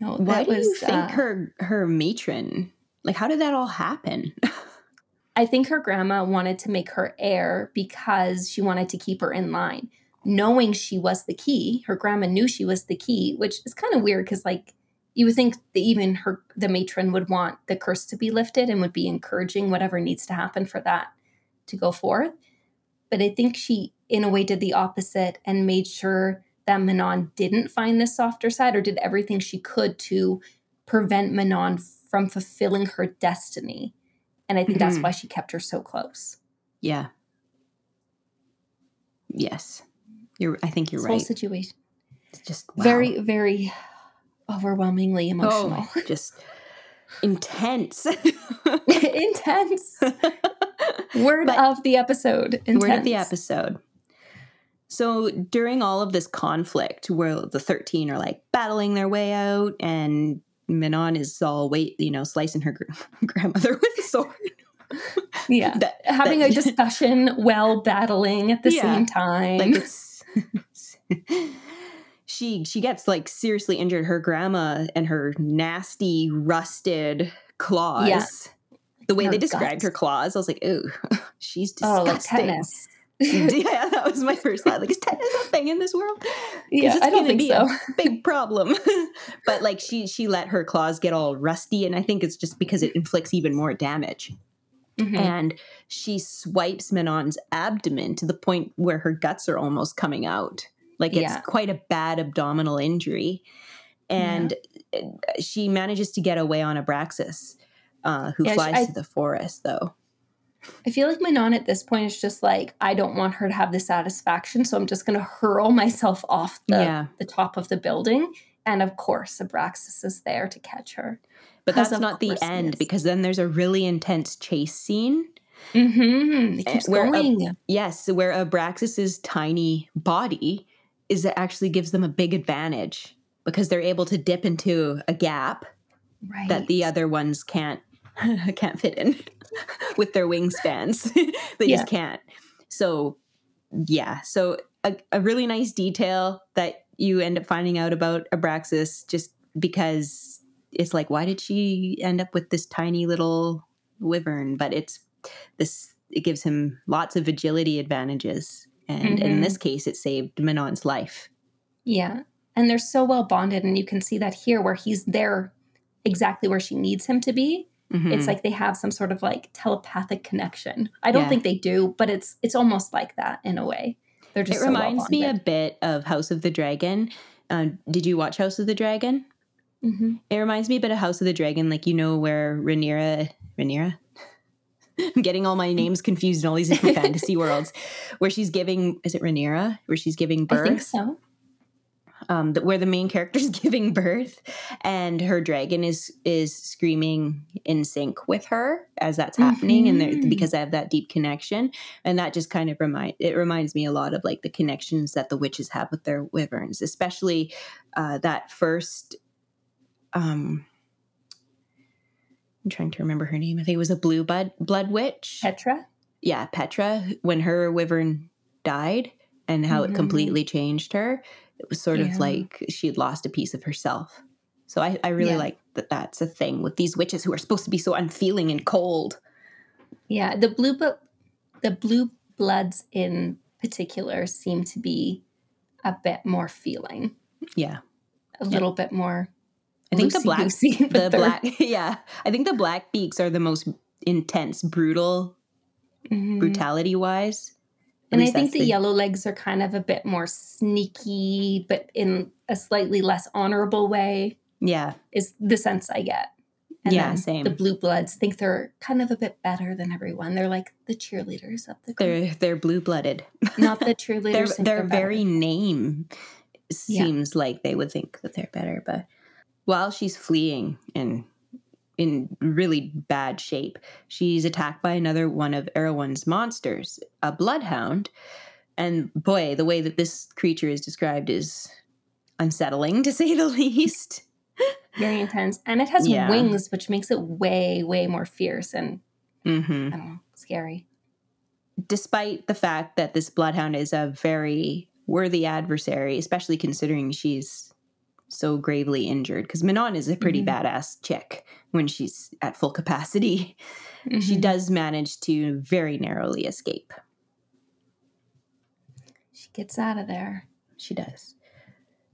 No, Why do was, you think uh, her her matron? Like, how did that all happen? <laughs> I think her grandma wanted to make her heir because she wanted to keep her in line, knowing she was the key. Her grandma knew she was the key, which is kind of weird because, like, you would think that even her the matron would want the curse to be lifted and would be encouraging whatever needs to happen for that to go forth. But I think she, in a way, did the opposite and made sure that Manon didn't find this softer side or did everything she could to prevent Manon from fulfilling her destiny. And I think mm-hmm. that's why she kept her so close. Yeah. Yes. You're I think you're this right. Whole situation. It's just wow. very, very overwhelmingly emotional. Oh, <laughs> just intense. <laughs> intense. Word but of the episode. Intense. Word of the episode. So during all of this conflict, where the 13 are like battling their way out, and Manon is all wait, you know, slicing her gr- <laughs> grandmother with a sword. Yeah, that, having that, a discussion while battling at the yeah, same time. Like it's, she she gets like seriously injured. Her grandma and her nasty rusted claws. Yeah. The way they described her claws, I was like, "Ooh, <laughs> she's disgusting." Oh, like tetanus. <laughs> <laughs> yeah, that was my first thought. Like, is tetanus a thing in this world? Yeah, I don't think be so. a big problem. but like, she she let her claws get all rusty, and I think it's just because it inflicts even more damage. Mm-hmm. And she swipes Manon's abdomen to the point where her guts are almost coming out. Like it's yeah. quite a bad abdominal injury. And yeah. she manages to get away on Abraxas, uh, who yeah, flies I, to the forest, though. I feel like Manon at this point is just like, I don't want her to have the satisfaction, so I'm just going to hurl <laughs> myself off the, the top of the building. And of course, Abraxas is there to catch her. But that's not the end because then there's a really intense chase scene. Mm-hmm. It keeps where going. Yes, where Abraxas's tiny body is it actually gives them a big advantage because they're able to dip into a gap right. that the other ones can't <laughs> can't fit in. <laughs> with their wingspans. <laughs> they yeah. just can't. So, yeah. So, a, a, really nice detail that you end up finding out about Abraxas just because it's like, why did she end up with this tiny little wyvern? But it's this, it gives him lots of agility advantages. And mm-hmm. in this case, it saved Manon's life. Yeah. And they're so well bonded. And you can see that here where he's there exactly where she needs him to be Mm-hmm. It's like they have some sort of like telepathic connection. I don't yeah. think they do, but it's it's almost like that in a way. They're just. It so reminds me a bit of House of the Dragon. Uh, did you watch House of the Dragon? Mm-hmm. It reminds me a bit of House of the Dragon, like you know where Rhaenyra, Rhaenyra. I'm <laughs> getting all my names confused in all these different <laughs> fantasy worlds. Where she's giving, is it Rhaenyra? Where she's giving birth? I think so. um, the, where the main character is <laughs> giving birth, and her dragon is is screaming in sync with her as that's happening, mm-hmm. and because I have that deep connection, and that just kind of remind it reminds me a lot of like the connections that the witches have with their wyverns, especially uh, that first. Um, I'm trying to remember her name. I think it was a blue blood blood witch. Petra. Yeah, Petra. When her wyvern died, and how mm-hmm. it completely changed her it was sort yeah. of like she had lost a piece of herself. So I, I really yeah. like that that's a thing with these witches who are supposed to be so unfeeling and cold. Yeah, the blue but the blue bloods in particular seem to be a bit more feeling. Yeah. A yeah. little bit more I think the black <laughs> the black yeah. I think the black beaks are the most intense, brutal mm-hmm. brutality wise. And I think the, the yellow legs are kind of a bit more sneaky, but in a slightly less honorable way. Yeah. Is the sense I get. And yeah, same. The blue bloods think they're kind of a bit better than everyone. They're like the cheerleaders of the group. They're they're blue blooded. Not the <laughs> cheerleaders. their their very name seems yeah. like they would think that they're better. But while she's fleeing and in really bad shape. She's attacked by another one of Erawan's monsters, a bloodhound. And boy, the way that this creature is described is unsettling <laughs> to say the least. Very intense. And it has yeah. wings, which makes it way, way more fierce and mm-hmm. know, scary. Despite the fact that this bloodhound is a very worthy adversary, especially considering she's so gravely injured because Manon is a pretty mm-hmm. badass chick when she's at full capacity. <laughs> Mm-hmm. She does manage to very narrowly escape. She gets out of there. She does.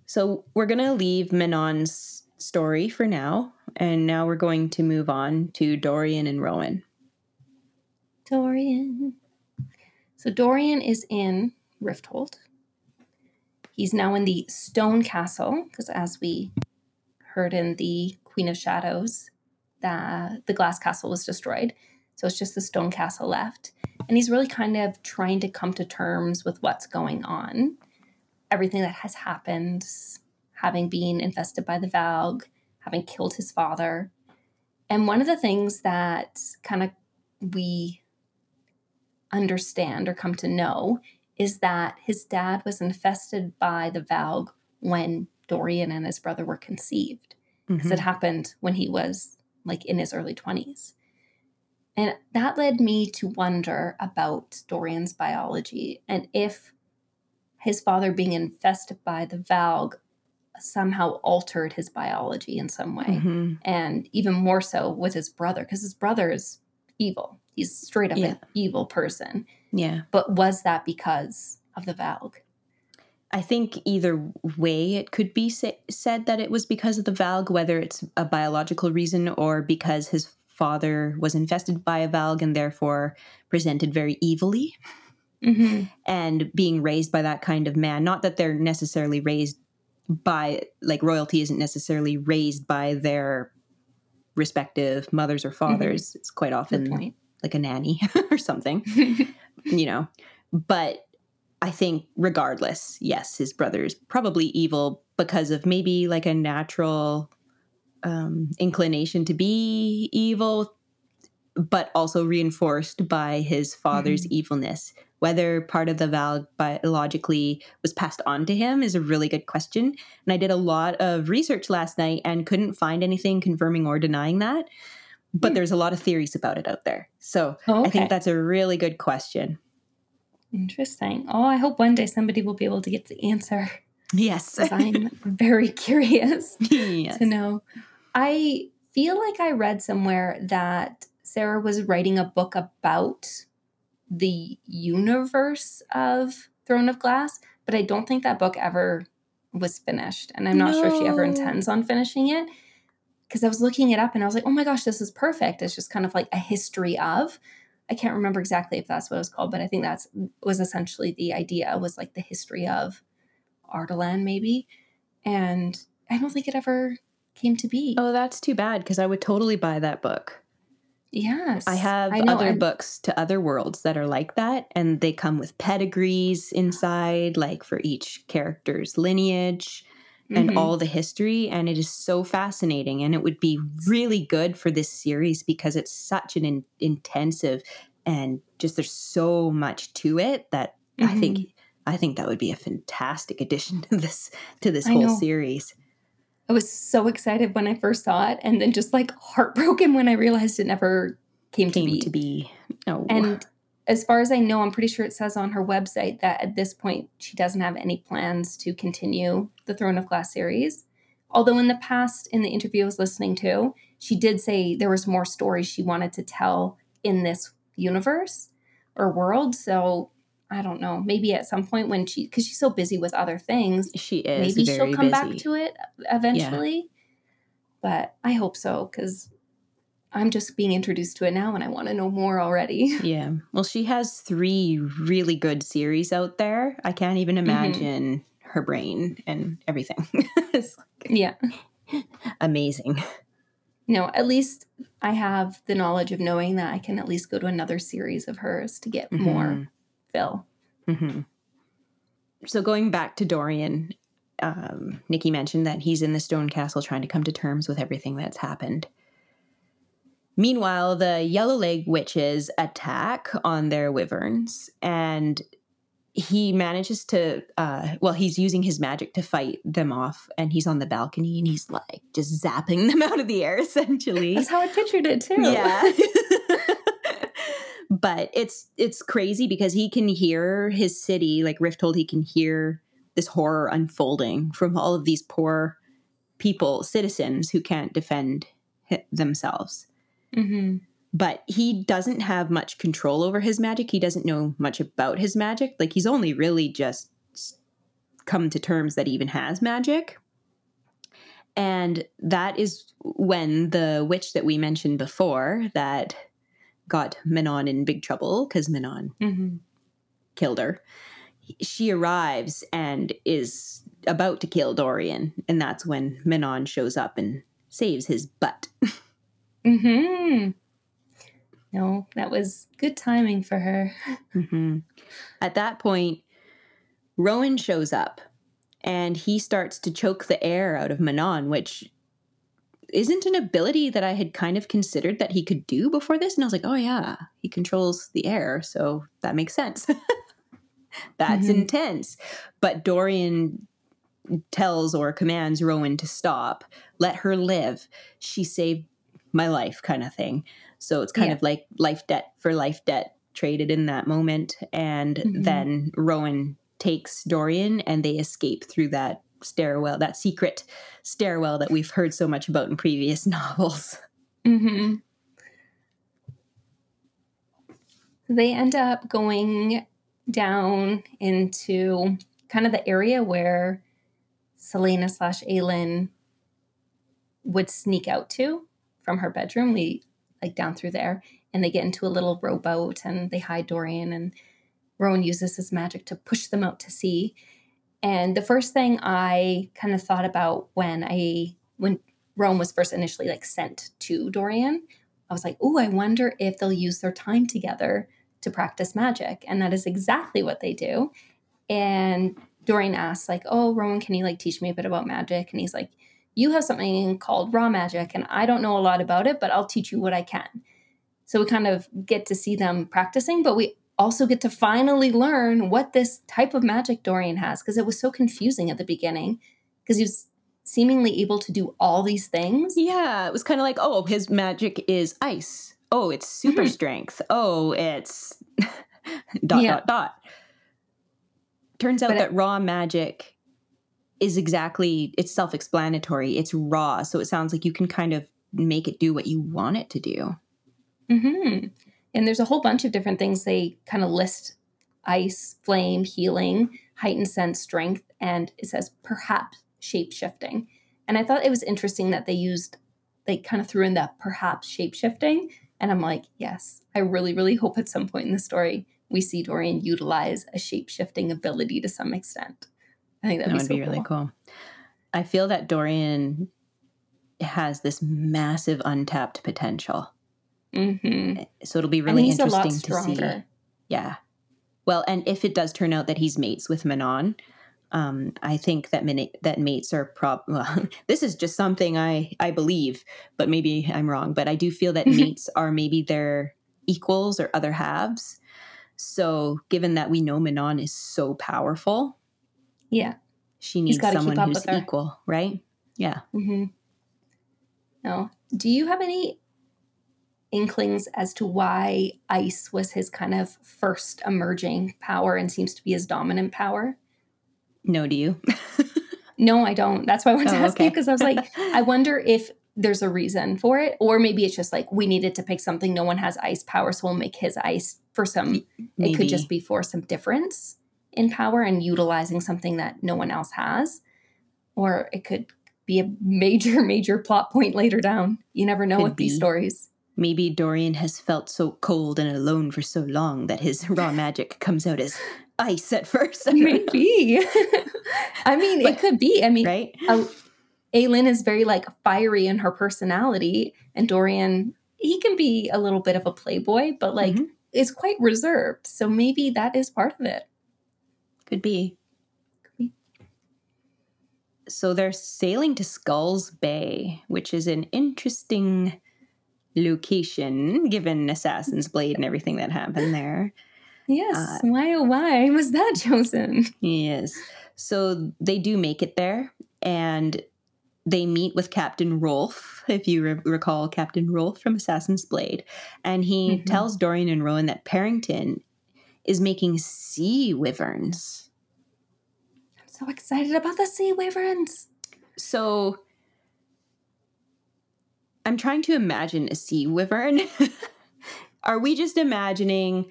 So we're going to leave Manon's story for now. And now we're going to move on to Dorian and Rowan. Dorian. So Dorian is in Rifthold. He's now in the Stone Castle, because as we heard in the Queen of Shadows, the, the glass castle was destroyed. So it's just the stone castle left. And he's really kind of trying to come to terms with what's going on, everything that has happened, having been infested by the Valg, having killed his father. And one of the things that kind of we understand or come to know is that his dad was infested by the Valg when Dorian and his brother were conceived. Because mm-hmm. it happened when he was like in his early 20s. And that led me to wonder about Dorian's biology and if his father being infested by the Valg somehow altered his biology in some way. Mm-hmm. And even more so with his brother, because his brother is evil. He's straight up yeah. an evil person. Yeah. But was that because of the Valg? I think either way it could be sa- said that it was because of the Valg, whether it's a biological reason or because his father was infested by a Valg and therefore presented very evilly. Mm-hmm. And being raised by that kind of man, not that they're necessarily raised by, like, royalty isn't necessarily raised by their respective mothers or fathers. Mm-hmm. It's quite often like a nanny <laughs> or something, <laughs> you know. But I think, regardless, yes, his brother is probably evil because of maybe like a natural um, inclination to be evil, but also reinforced by his father's mm-hmm. evilness. Whether part of the Valg biologically was passed on to him is a really good question. And I did a lot of research last night and couldn't find anything confirming or denying that but hmm. there's a lot of theories about it out there. So oh, okay. I think that's a really good question. Interesting. Oh, I hope one day somebody will be able to get the answer. Yes. I'm <laughs> very curious <laughs> yes. to know. I feel like I read somewhere that Sarah was writing a book about the universe of Throne of Glass, but I don't think that book ever was finished. And I'm not no. sure if she ever intends on finishing it because I was looking it up and I was like, oh my gosh, this is perfect. It's just kind of like a history of. I can't remember exactly if that's what it was called, but I think that's was essentially the idea was like the history of Adarlan, maybe. And I don't think it ever came to be. Oh, that's too bad because I would totally buy that book. Yes. I have I other books to other worlds that are like that, and they come with pedigrees inside, like for each character's lineage. and Mhm. all the history and it is so fascinating and it would be really good for this series because it's such an in- intensive and just there's so much to it that I Mhm. think I think that would be a fantastic addition <laughs> to this to this I whole know. series. I was so excited when I first saw it, and then just like heartbroken when I realized it never came, Came to be. to be oh And as far as I know, I'm pretty sure it says on her website that at this point she doesn't have any plans to continue the Throne of Glass series. Although in the past, in the interview I was listening to, she did say there was more stories she wanted to tell in this universe or world. So I don't know. Maybe at some point when she, because she's so busy with other things, she is maybe she'll come back to it eventually. But I hope so because I'm just being introduced to it now and I want to know more already. <laughs> Yeah. Well, she has three really good series out there. I can't even Mm-hmm. imagine her brain and everything. <laughs> yeah. amazing. No, at least I have the knowledge of knowing that I can at least go to another series of hers to get more Mhm. fill. hmm So going back to Dorian, um, Nikki mentioned that he's in the stone castle trying to come to terms with everything that's happened. Meanwhile, the yellow leg witches attack on their wyverns, and he manages to, uh, well, he's using his magic to fight them off, and he's on the balcony and he's like just zapping <laughs> them out of the air, essentially. That's how I pictured it too. Yeah. <laughs> but it's it's crazy because he can hear his city, like Rifthold he can hear this horror unfolding from all of these poor people, citizens who can't defend themselves. hmm But he doesn't have much control over his magic. He doesn't know much about his magic. Like he's only really just come to terms that he even has magic. And that is when the witch that we mentioned before that got Manon in big trouble because Manon hmm killed her. She arrives and is about to kill Dorian. And that's when Manon shows up and saves his butt. <laughs> hmm No, that was good timing for her. hmm At that point, Rowan shows up and he starts to choke the air out of Manon, which isn't an ability that I had kind of considered that he could do before this. And I was like, oh, yeah, he controls the air. So that makes sense. <laughs> That's Mhm. intense. But Dorian tells or commands Rowan to stop, let her live. She saved my life, kind of thing. So it's kind Yeah. of like life debt for life debt traded in that moment. And Mhm. then Rowan takes Dorian and they escape through that stairwell, that secret stairwell that we've heard so much about in previous <laughs> novels. hmm They end up going down into kind of the area where Celaena slash Aelin would sneak out to from her bedroom. We like down through there, and they get into a little rowboat and they hide Dorian, and Rowan uses his magic to push them out to sea. And the first thing I kind of thought about when I when Rowan was first initially like sent to Dorian, I was like, "Oh, I wonder if they'll use their time together to practice magic." And that is exactly what they do. And Dorian asks like, "Oh, Rowan, can you like teach me a bit about magic?" And he's like, "You have something called raw magic, and I don't know a lot about it, but I'll teach you what I can." So we kind of get to see them practicing, but we also get to finally learn what this type of magic Dorian has because it was so confusing at the beginning because he was seemingly able to do all these things. Yeah, it was kind of like, oh, his magic is ice. Oh, it's super Mhm. strength. Oh, it's <laughs> dot Yeah. dot dot. Turns out But it- that raw magic is exactly it's self-explanatory. It's raw, so it sounds like you can kind of make it do what you want it to do. hmm And there's a whole bunch of different things they kind of list ice, flame, healing, heightened sense, strength, and it says perhaps shape shifting. And I thought it was interesting that they used, they kind of threw in that perhaps shape shifting. And I'm like, yes, I really, really hope at some point in the story we see Dorian utilize a shape shifting ability to some extent. I think that'd That be would so be really cool. cool. I feel that Dorian has this massive untapped potential. Mhm. So it'll be really he's a lot interesting to see. Yeah. Well, and if it does turn out that he's mates with Manon, Um, I think that mini- that mates are prob. <laughs> Well, this is just something I I believe, but maybe I'm wrong. But I do feel that <laughs> mates are maybe their equals or other halves. So, given that we know Manon is so powerful, Yeah. she needs someone up who's equal, right? Yeah. Mm-hmm. No. Do you have any inklings as to why ice was his kind of first emerging power and seems to be his dominant power? No, do you? <laughs> No, I don't. That's why I wanted to Oh, ask you because I was like, <laughs> I wonder if there's a reason for it, or maybe it's just like we needed to pick something. No one has ice power, so we'll make his ice for some. It could just be for some difference in power and utilizing something that no one else has, or it could be a major, <laughs> major plot point later down. You never know Could with these stories. Maybe Dorian has felt so cold and alone for so long that his <laughs> raw magic comes out as ice at first. I <laughs> Maybe. <laughs> I mean, But- it could be. I mean, right? Aelin is very like fiery in her personality, and Dorian he can be a little bit of a playboy, but like Mhm. is quite reserved. So maybe that is part of it. Could be. be. So they're sailing to Skulls Bay, which is an interesting location given Assassin's Blade and everything that happened there. Yes. Uh, why oh why was that <laughs> chosen? Yes. So they do make it there and they meet with Captain Rolfe, if you re- recall Captain Rolfe from Assassin's Blade. And he Mhm. tells Dorian and Rowan that Perrington is making sea wyverns. I'm so excited about the sea wyverns. So I'm trying to imagine a sea wyvern. <laughs> Are we just imagining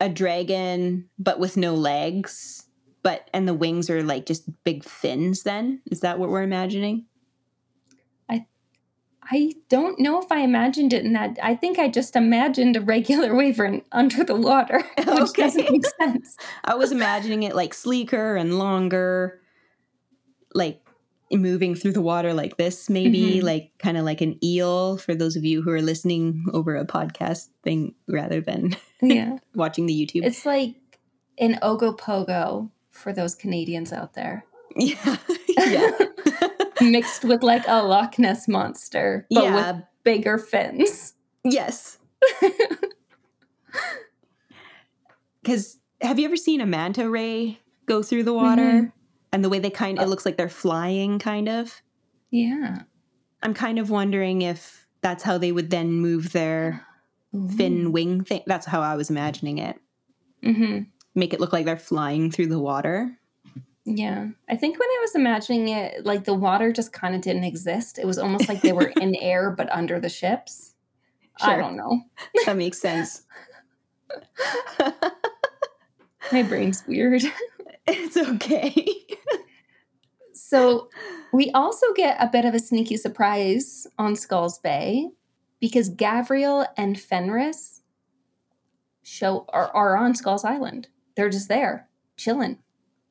a dragon but with no legs? But and the wings are like just big fins then? Is that what we're imagining? I I don't know if I imagined it in that. I think I just imagined a regular wyvern <laughs> under the water, <laughs> which Okay. doesn't make sense. I was imagining it like sleeker and longer, like moving through the water like this, maybe Mhm. like kind of like an eel for those of you who are listening over a podcast thing rather than Yeah. <laughs> watching the YouTube. It's like an Ogopogo for those Canadians out there. <laughs> yeah. yeah. <laughs> Mixed with like a Loch Ness monster, but with bigger fins. Yes. Because have you ever seen a manta ray go through the water? Mhm. And the way they kind of, it looks like they're flying, kind of. Yeah. I'm kind of wondering if that's how they would then move their fin wing thing. That's how I was imagining it. hmm Make it look like they're flying through the water. Yeah. I think when I was imagining it, like the water just kind of didn't exist. It was almost like they were in <laughs> air but under the ships. I don't know. That makes sense. <laughs> My brain's weird. <laughs> it's okay. <laughs> So we also get a bit of a sneaky surprise on Skulls Bay because Gavriel and Fenris show are, are on Skulls Island. They're just there, chilling.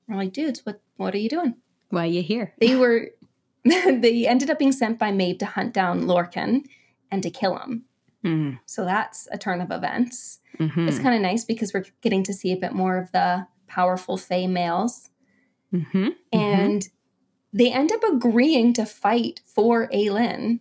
We're like, dudes, what what are you doing? Why are you here? They were <laughs> they ended up being sent by Maeve to hunt down Lorcan and to kill him. Mm, So that's a turn of events. mhm, It's kind of nice because we're getting to see a bit more of the powerful Fey males. mhm, mhm. and they end up agreeing to fight for Aelin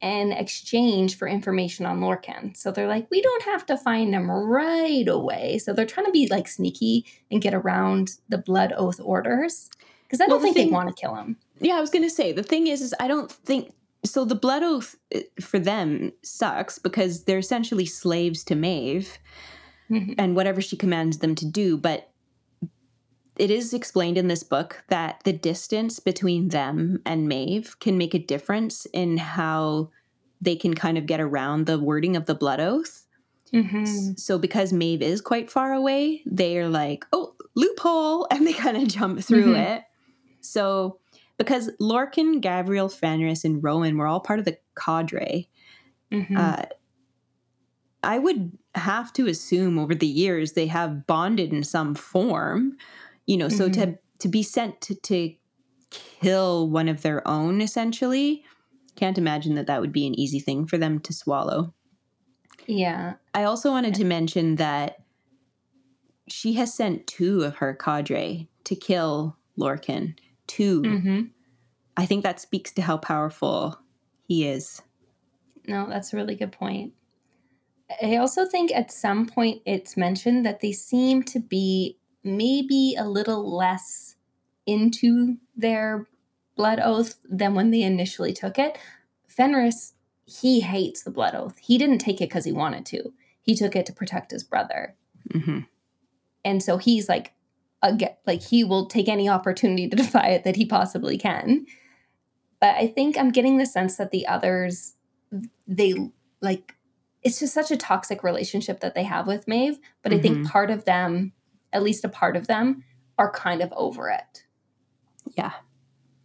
in exchange for information on Lorcan. So they're like, we don't have to find him right away. So they're trying to be like sneaky and get around the blood oath orders because I Well, don't the think thing- they want to kill him. Yeah, I was gonna say the thing is, is I don't think so. The blood oath uh, for them sucks because they're essentially slaves to Maeve Mhm. and whatever she commands them to do. But it is explained in this book that the distance between them and Maeve can make a difference in how they can kind of get around the wording of the blood oath. Mhm. So because Maeve is quite far away, they are like, "Oh, loophole," <laughs> and they kind of jump through Mhm. it. So because Lorcan, Gavriel, Fenris, and Rowan were all part of the cadre, Mhm. uh, I would have to assume over the years they have bonded in some form. You know, so to to be sent to, to kill one of their own, essentially, can't imagine that that would be an easy thing for them to swallow. yeah. I also wanted to mention that she has sent two of her cadre to kill Lorcan too. Mm-hmm. I think that speaks to how powerful he is. No, that's a really good point. I also think at some point it's mentioned that they seem to be maybe a little less into their blood oath than when they initially took it. Fenris, he hates the blood oath. He didn't take it because he wanted to. He took it to protect his brother. Mm-hmm. And so he's like, again, like he will take any opportunity to defy it that he possibly can. But I think I'm getting the sense that the others, they like, it's just such a toxic relationship that they have with Maeve. But I think Mhm. part of them, at least a part of them, are kind of over it. Yeah.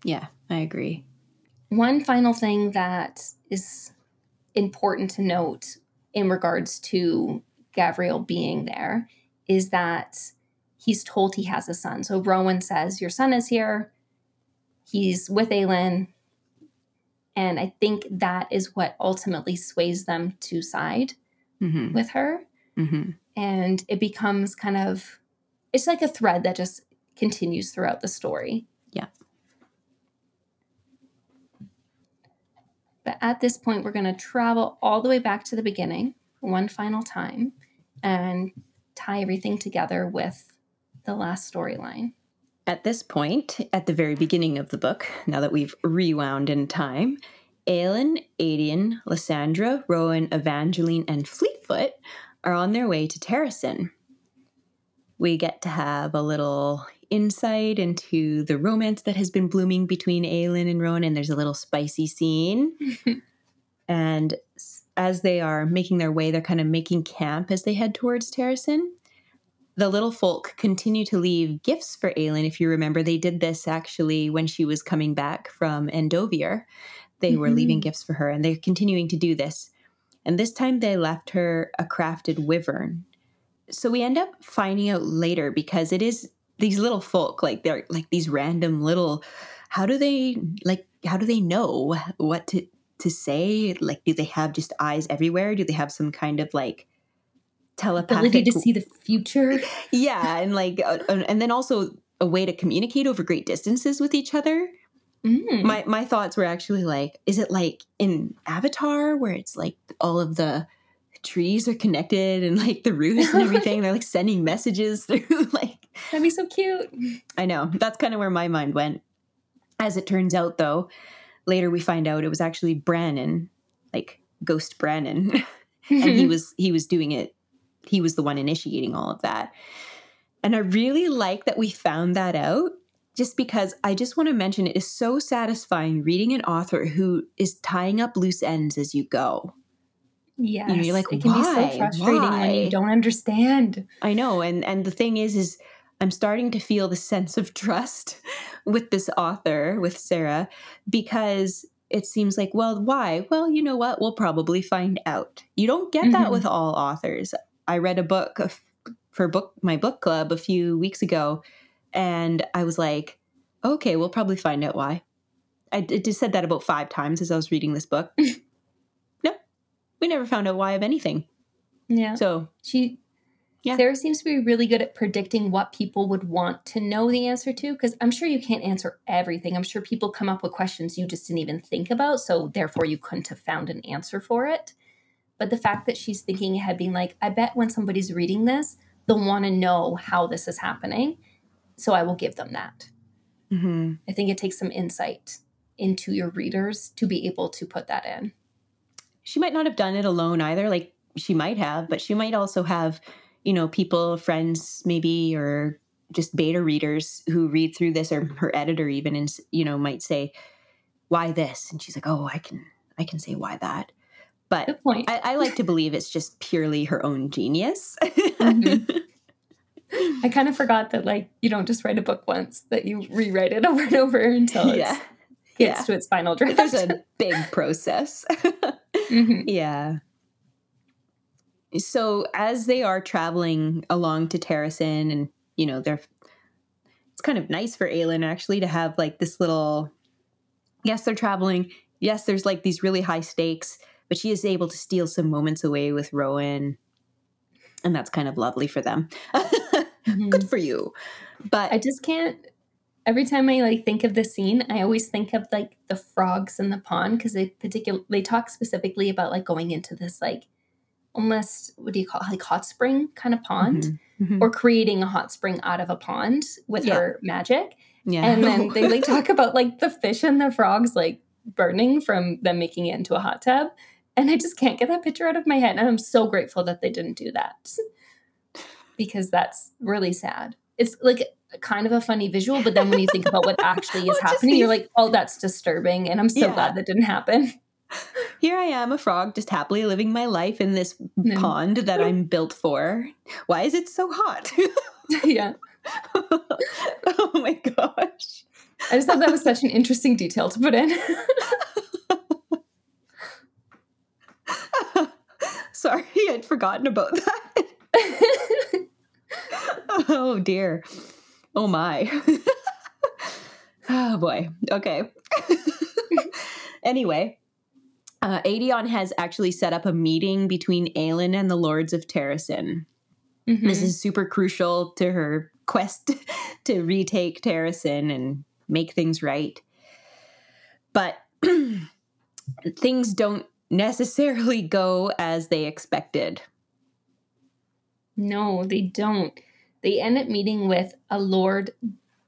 Yeah, I agree. One final thing that is important to note in regards to Gavriel being there is that he's told he has a son. So Rowan says, Your son is here. He's with Aelin. And I think that is what ultimately sways them to side Mm-hmm. with her. Mm-hmm. And it becomes kind of, it's like a thread that just continues throughout the story. Yeah. But at this point, we're going to travel all the way back to the beginning one final time and tie everything together with the last storyline. At this point, at the very beginning of the book, now that we've rewound in time, Aelin, Aedion, Lysandra, Rowan, Evangeline, and Fleetfoot are on their way to Terrasen. We get to have a little insight into the romance that has been blooming between Aelin and Rowan, and there's a little spicy scene. <laughs> and as they are making their way, they're kind of making camp as they head towards Terrasen the little folk continue to leave gifts for Aelin. If you remember, they did this actually when she was coming back from Endovier. They were Mhm. leaving gifts for her, and they're continuing to do this. And this time they left her a crafted wyvern. So we end up finding out later because it is these little folk, like they're like these random little. How do they like? How do they know what to to say? Like, do they have just eyes everywhere? Do they have some kind of like telepathic Ability to see the future. <laughs> yeah and like uh, and and then also a way to communicate over great distances with each other Mm. my my thoughts were actually like is it like in avatar where it's like all of the trees are connected and like the roots and everything. They're like sending messages <laughs> through like That'd be so cute. i know. That's kind of where my mind went. As it turns out though later we find out it was actually brannon like ghost brannon <laughs> and he mm-hmm. was he was doing it. He was the one initiating all of that. And i really like that we found that out just because i just want to mention it is so satisfying reading an author who is tying up loose ends as you go yes. You know, you're like, it can be "Why? so frustrating when Why?" you don't understand. i know and and the thing is is i'm starting to feel the sense of trust <laughs> with this author with sarah because it seems like well why well you know what we'll probably find out you don't get that Mhm. with all authors i read a book for book my book club a few weeks ago and i was like okay we'll probably find out why i just said that about five times as i was reading this book <laughs> we never found out why of anything Yeah. so She Yeah. Sarah seems to be really good at predicting what people would want to know the answer to because I'm sure you can't answer everything. I'm sure people come up with questions you just didn't even think about, so therefore you couldn't have found an answer for it. But the fact that she's thinking ahead, being like, I bet when somebody's reading this, they'll want to know how this is happening. So I will give them that. mhm. I think it takes some insight into your readers to be able to put that in. She might not have done it alone either like she might have but she might also have you know people friends maybe or just beta readers who read through this or her editor even and you know might say why this and she's like oh i can i can say why that but. I, I like to believe it's just purely her own genius Mhm. <laughs> I kind of forgot that like you don't just write a book once, that you rewrite it <laughs> over and over until it yeah gets yeah. to its final draft. there's a big process <laughs> Mhm. Yeah. So as they are traveling along to Terrasen, and you know, they're it's kind of nice for Aelin actually to have like this little yes, they're traveling. Yes, there's like these really high stakes, but she is able to steal some moments away with Rowan. And that's kind of lovely for them. <laughs> Mhm. Good for you. But I just can't every time I like think of the scene, I always think of like the frogs in the pond because they particular they talk specifically about like going into this like almost what do you call it, like hot spring kind of pond Mhm, mhm. or creating a hot spring out of a pond with Yeah. her magic. yeah. And then <laughs> they like talk about like the fish and the frogs like burning from them making it into a hot tub. And I just can't get that picture out of my head. And I'm so grateful that they didn't do that because that's really sad. It's like kind of a funny visual, but then when you think about what <laughs> actually is happening, you're like, oh, that's disturbing. And I'm so Yeah. glad that didn't happen. <laughs> Here I am, a frog, just happily living my life in this pond that <laughs> I'm built for. Why is it so hot? yeah. oh my gosh. I just thought that was such an interesting detail to put in. Sorry, I'd forgotten about that. oh dear. Oh my. <laughs> oh boy. Okay. <laughs> anyway, uh, Aedion has actually set up a meeting between Aelin and the Lords of Terrasen. Mhm. This is super crucial to her quest <laughs> to retake Terrasen and make things right. But <clears throat> things don't necessarily go as they expected. No, they don't. They end up meeting with a Lord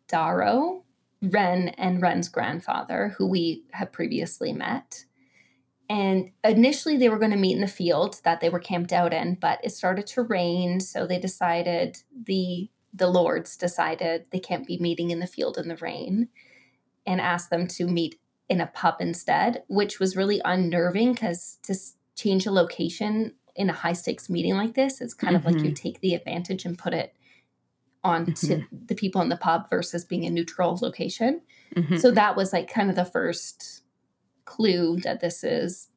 Darrow, Ren and Ren's grandfather, who we have previously met. And initially, they were going to meet in the field that they were camped out in, but it started to rain, so they decided the the lords decided they can't be meeting in the field in the rain, and asked them to meet in a pub instead, which was really unnerving because to change a location in a high stakes meeting like this, it's kind of like you mm-hmm. take the advantage and put it on to the people in the pub versus being a neutral location. Mhm. So that was like kind of the first clue that this is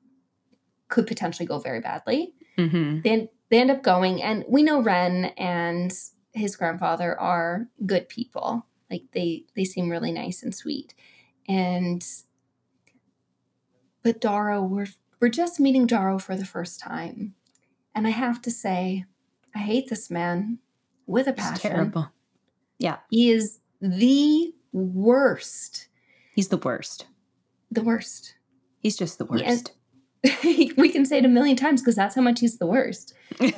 could potentially go very badly. Mhm. They they end up going, and we know Ren and his grandfather are good people. Like they they seem really nice and sweet, and but Darrow, we're we're just meeting Darrow for the first time, and I have to say, I hate this man with a It's passion. terrible. Yeah. He is the worst, He's the worst. the worst. He's just the worst. <laughs> we can say it a million times because that's how much he's the worst. <laughs>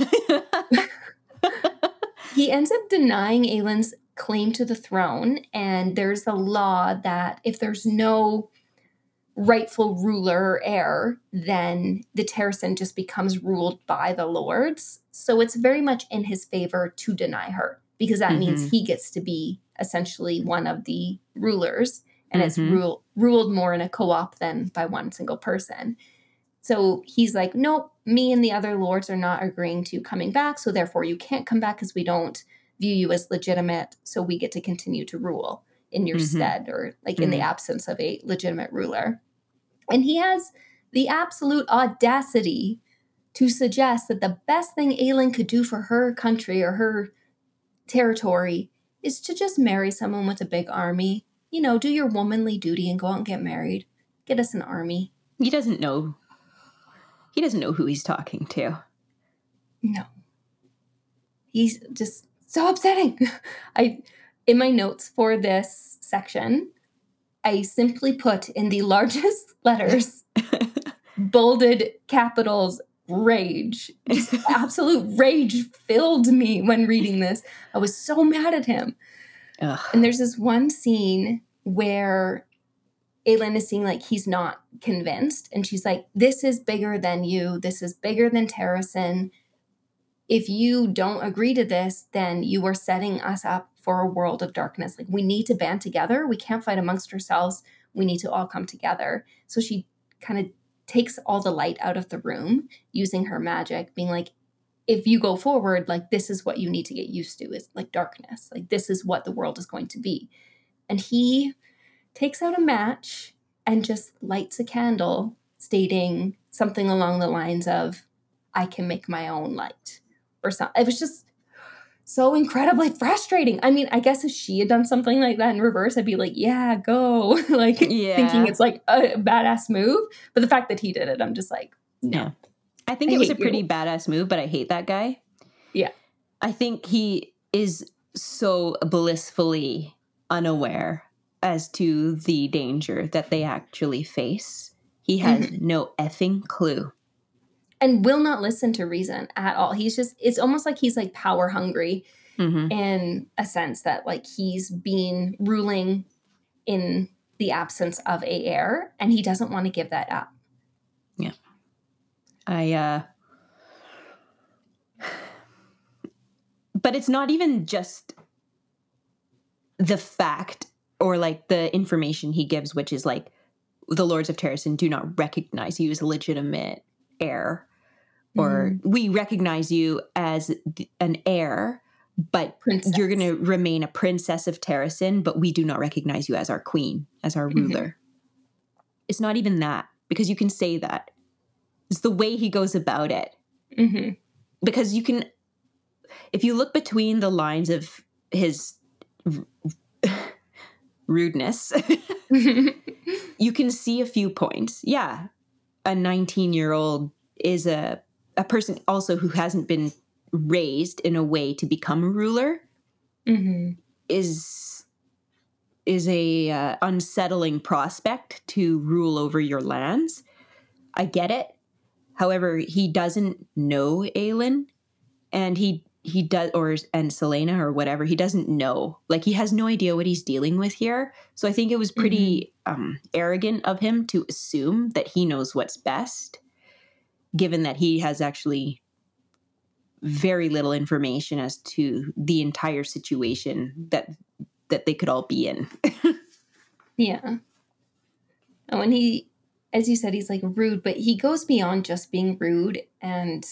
He ends up denying Aelin's claim to the throne, and there's a law that if there's no rightful ruler or heir, then the Terrasen just becomes ruled by the lords. So it's very much in his favor to deny her because that means Mhm. he gets to be essentially one of the rulers, and it's Mhm. rule, ruled more in a co-op than by one single person. So he's like, nope, me and the other lords are not agreeing to coming back. So therefore, you can't come back because we don't view you as legitimate. So we get to continue to rule in your Mhm. stead or like in the Mhm. absence of a legitimate ruler. And he has the absolute audacity to suggest that the best thing Aelin could do for her country or her territory is to just marry someone with a big army. You know, do your womanly duty and go out and get married. Get us an army. he doesn't know. He doesn't know who he's talking to. No. He's just so upsetting. <laughs> I in my notes for this section, I simply put in the largest <laughs> letters, <laughs> bolded capitals, rage. Just <laughs> absolute rage filled me when reading this. I was so mad at him. Ugh. And there's this one scene where Aelin is seeing like he's not convinced, and she's like, "This is bigger than you. This is bigger than Terrasen. If you don't agree to this, then you are setting us up for a world of darkness. Like we need to band together. We can't fight amongst ourselves. We need to all come together." So she kind of takes all the light out of the room using her magic, being like, if you go forward, like this is what you need to get used to is like darkness. Like this is what the world is going to be. And he takes out a match and just lights a candle, stating something along the lines of, I can make my own light. Or something. It was just so incredibly frustrating. I mean, I guess if she had done something like that in reverse, I'd be like, yeah, go. <laughs> like Yeah. thinking it's like a badass move. But the fact that he did it, I'm just like, no. Yeah. I think I it was a hate you. pretty badass move, but I hate that guy. Yeah. I think he is so blissfully unaware as to the danger that they actually face. He has mm-hmm. no effing clue. And will not listen to reason at all. He's just, it's almost like he's like power hungry mm-hmm. in a sense that like he's been ruling in the absence of a heir and he doesn't want to give that up. Yeah. I, uh, <sighs> but it's not even just the fact or like the information he gives, which is like the Lords of Terrasen do not recognize you as a legitimate heir, or mm. we recognize you as an heir, but princess. you're going to remain a princess of Terrasen, but we do not recognize you as our queen, as our mm-hmm. ruler. Mm-hmm. It's not even that because you can say that. It's the way he goes about it. Mm-hmm. Because you can, if you look between the lines of his rudeness, <laughs> you can see a few points. Yeah, a 19 year old is a, a person also who hasn't been raised in a way to become a ruler mm-hmm. is is a uh, unsettling prospect to rule over your lands. I get it. However, he doesn't know Aelin, and he he does or and Celaena or whatever he doesn't know like he has no idea what he's dealing with here so i think it was pretty mm-hmm. um, arrogant of him to assume that he knows what's best given that he has actually very little information as to the entire situation that that they could all be in <laughs> yeah oh, and when he as you said he's like rude but he goes beyond just being rude and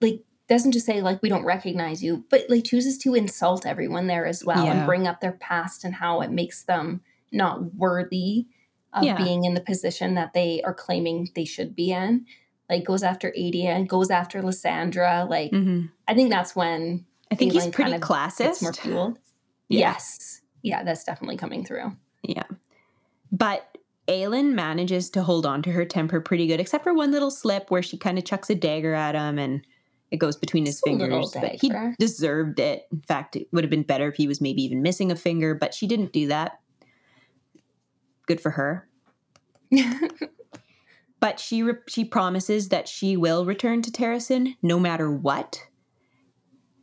like doesn't just say like we don't recognize you, but like chooses to insult everyone there as well yeah. and bring up their past and how it makes them not worthy of yeah. being in the position that they are claiming they should be in. Like goes after Aedion and goes after Lysandra. Like mm-hmm. I think that's when I think he's pretty kind of classist. More fueled. <laughs> Yeah. Yes. Yeah, that's definitely coming through. Yeah. But Aelin manages to hold on to her temper pretty good, except for one little slip where she kind of chucks a dagger at him and it goes between his fingers. But he deserved it. In fact, it would have been better if he was maybe even missing a finger, but she didn't do that. Good for her. <laughs> but she re- she promises that she will return to Terrasen no matter what,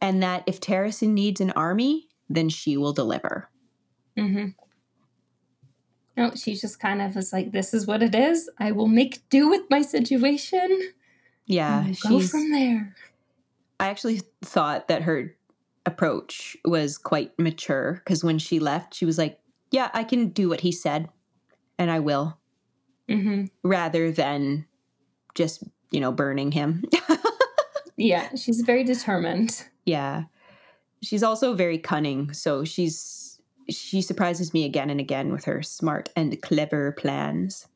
and that if Terrasen needs an army, then she will deliver. Mm-hmm. No, she just kind of is like, "This is what it is. I will make do with my situation." Yeah, go from there. I actually thought that her approach was quite mature because when she left, she was like, Yeah, I can do what he said and I will. Mm-hmm. Rather than just, you know, burning him. <laughs> yeah, she's very determined. Yeah. She's also very cunning. So she's, she surprises me again and again with her smart and clever plans.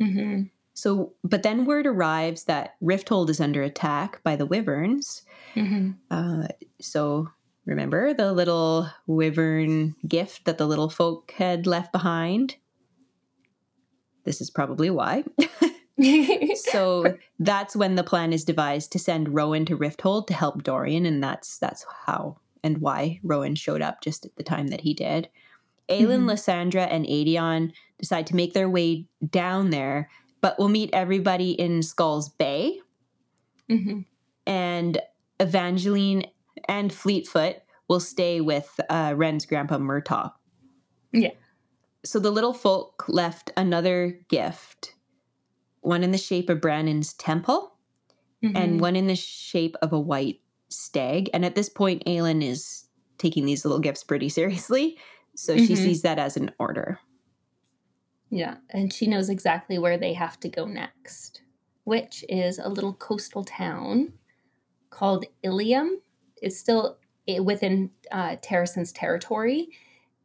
Mm-hmm. So, but then word arrives that Rifthold is under attack by the Wyverns. Mm-hmm. Uh, so, remember the little Wyvern gift that the little folk had left behind? This is probably why. <laughs> so that's when the plan is devised to send Rowan to Rifthold to help Dorian, and that's that's how and why Rowan showed up just at the time that he did. Aelin, mm-hmm. Lysandra, and Aedion decide to make their way down there but we'll meet everybody in Skulls Bay. Mm-hmm. And Evangeline and Fleetfoot will stay with uh, Ren's grandpa Murtaugh. Yeah. So the little folk left another gift one in the shape of Brannon's temple, mm-hmm. and one in the shape of a white stag. And at this point, Aelin is taking these little gifts pretty seriously. So mm-hmm. she sees that as an order. Yeah, and she knows exactly where they have to go next, which is a little coastal town called Ilium. It's still within uh, Terrasen's territory,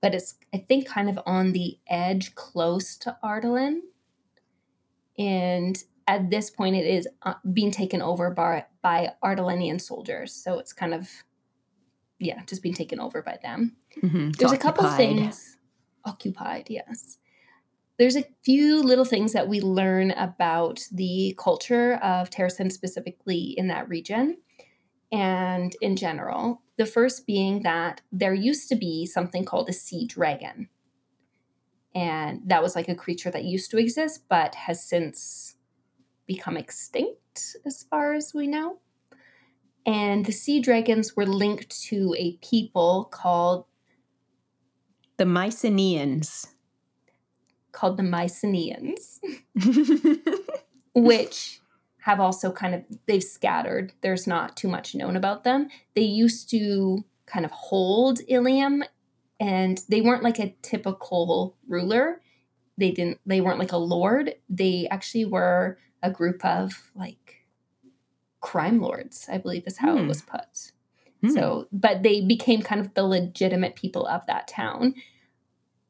but it's, I think, kind of on the edge close to Adarlan. And at this point, it is uh, being taken over by, by Adarlanian soldiers. So it's kind of, yeah, just being taken over by them. Mm-hmm. There's a couple things occupied, yes there's a few little things that we learn about the culture of Terrasen specifically in that region and in general. The first being that there used to be something called a sea dragon. and that was like a creature that used to exist but has since become extinct as far as we know. And the sea dragons were linked to a people called the Mycenaeans. Called the Mycenaeans, <laughs> which have also kind of they've scattered. There's not too much known about them. They used to kind of hold Ilium and they weren't like a typical ruler. They didn't they weren't like a lord. They actually were a group of like crime lords, I believe is how mm. it hmm. was put. Mm. So, but they became kind of the legitimate people of that town.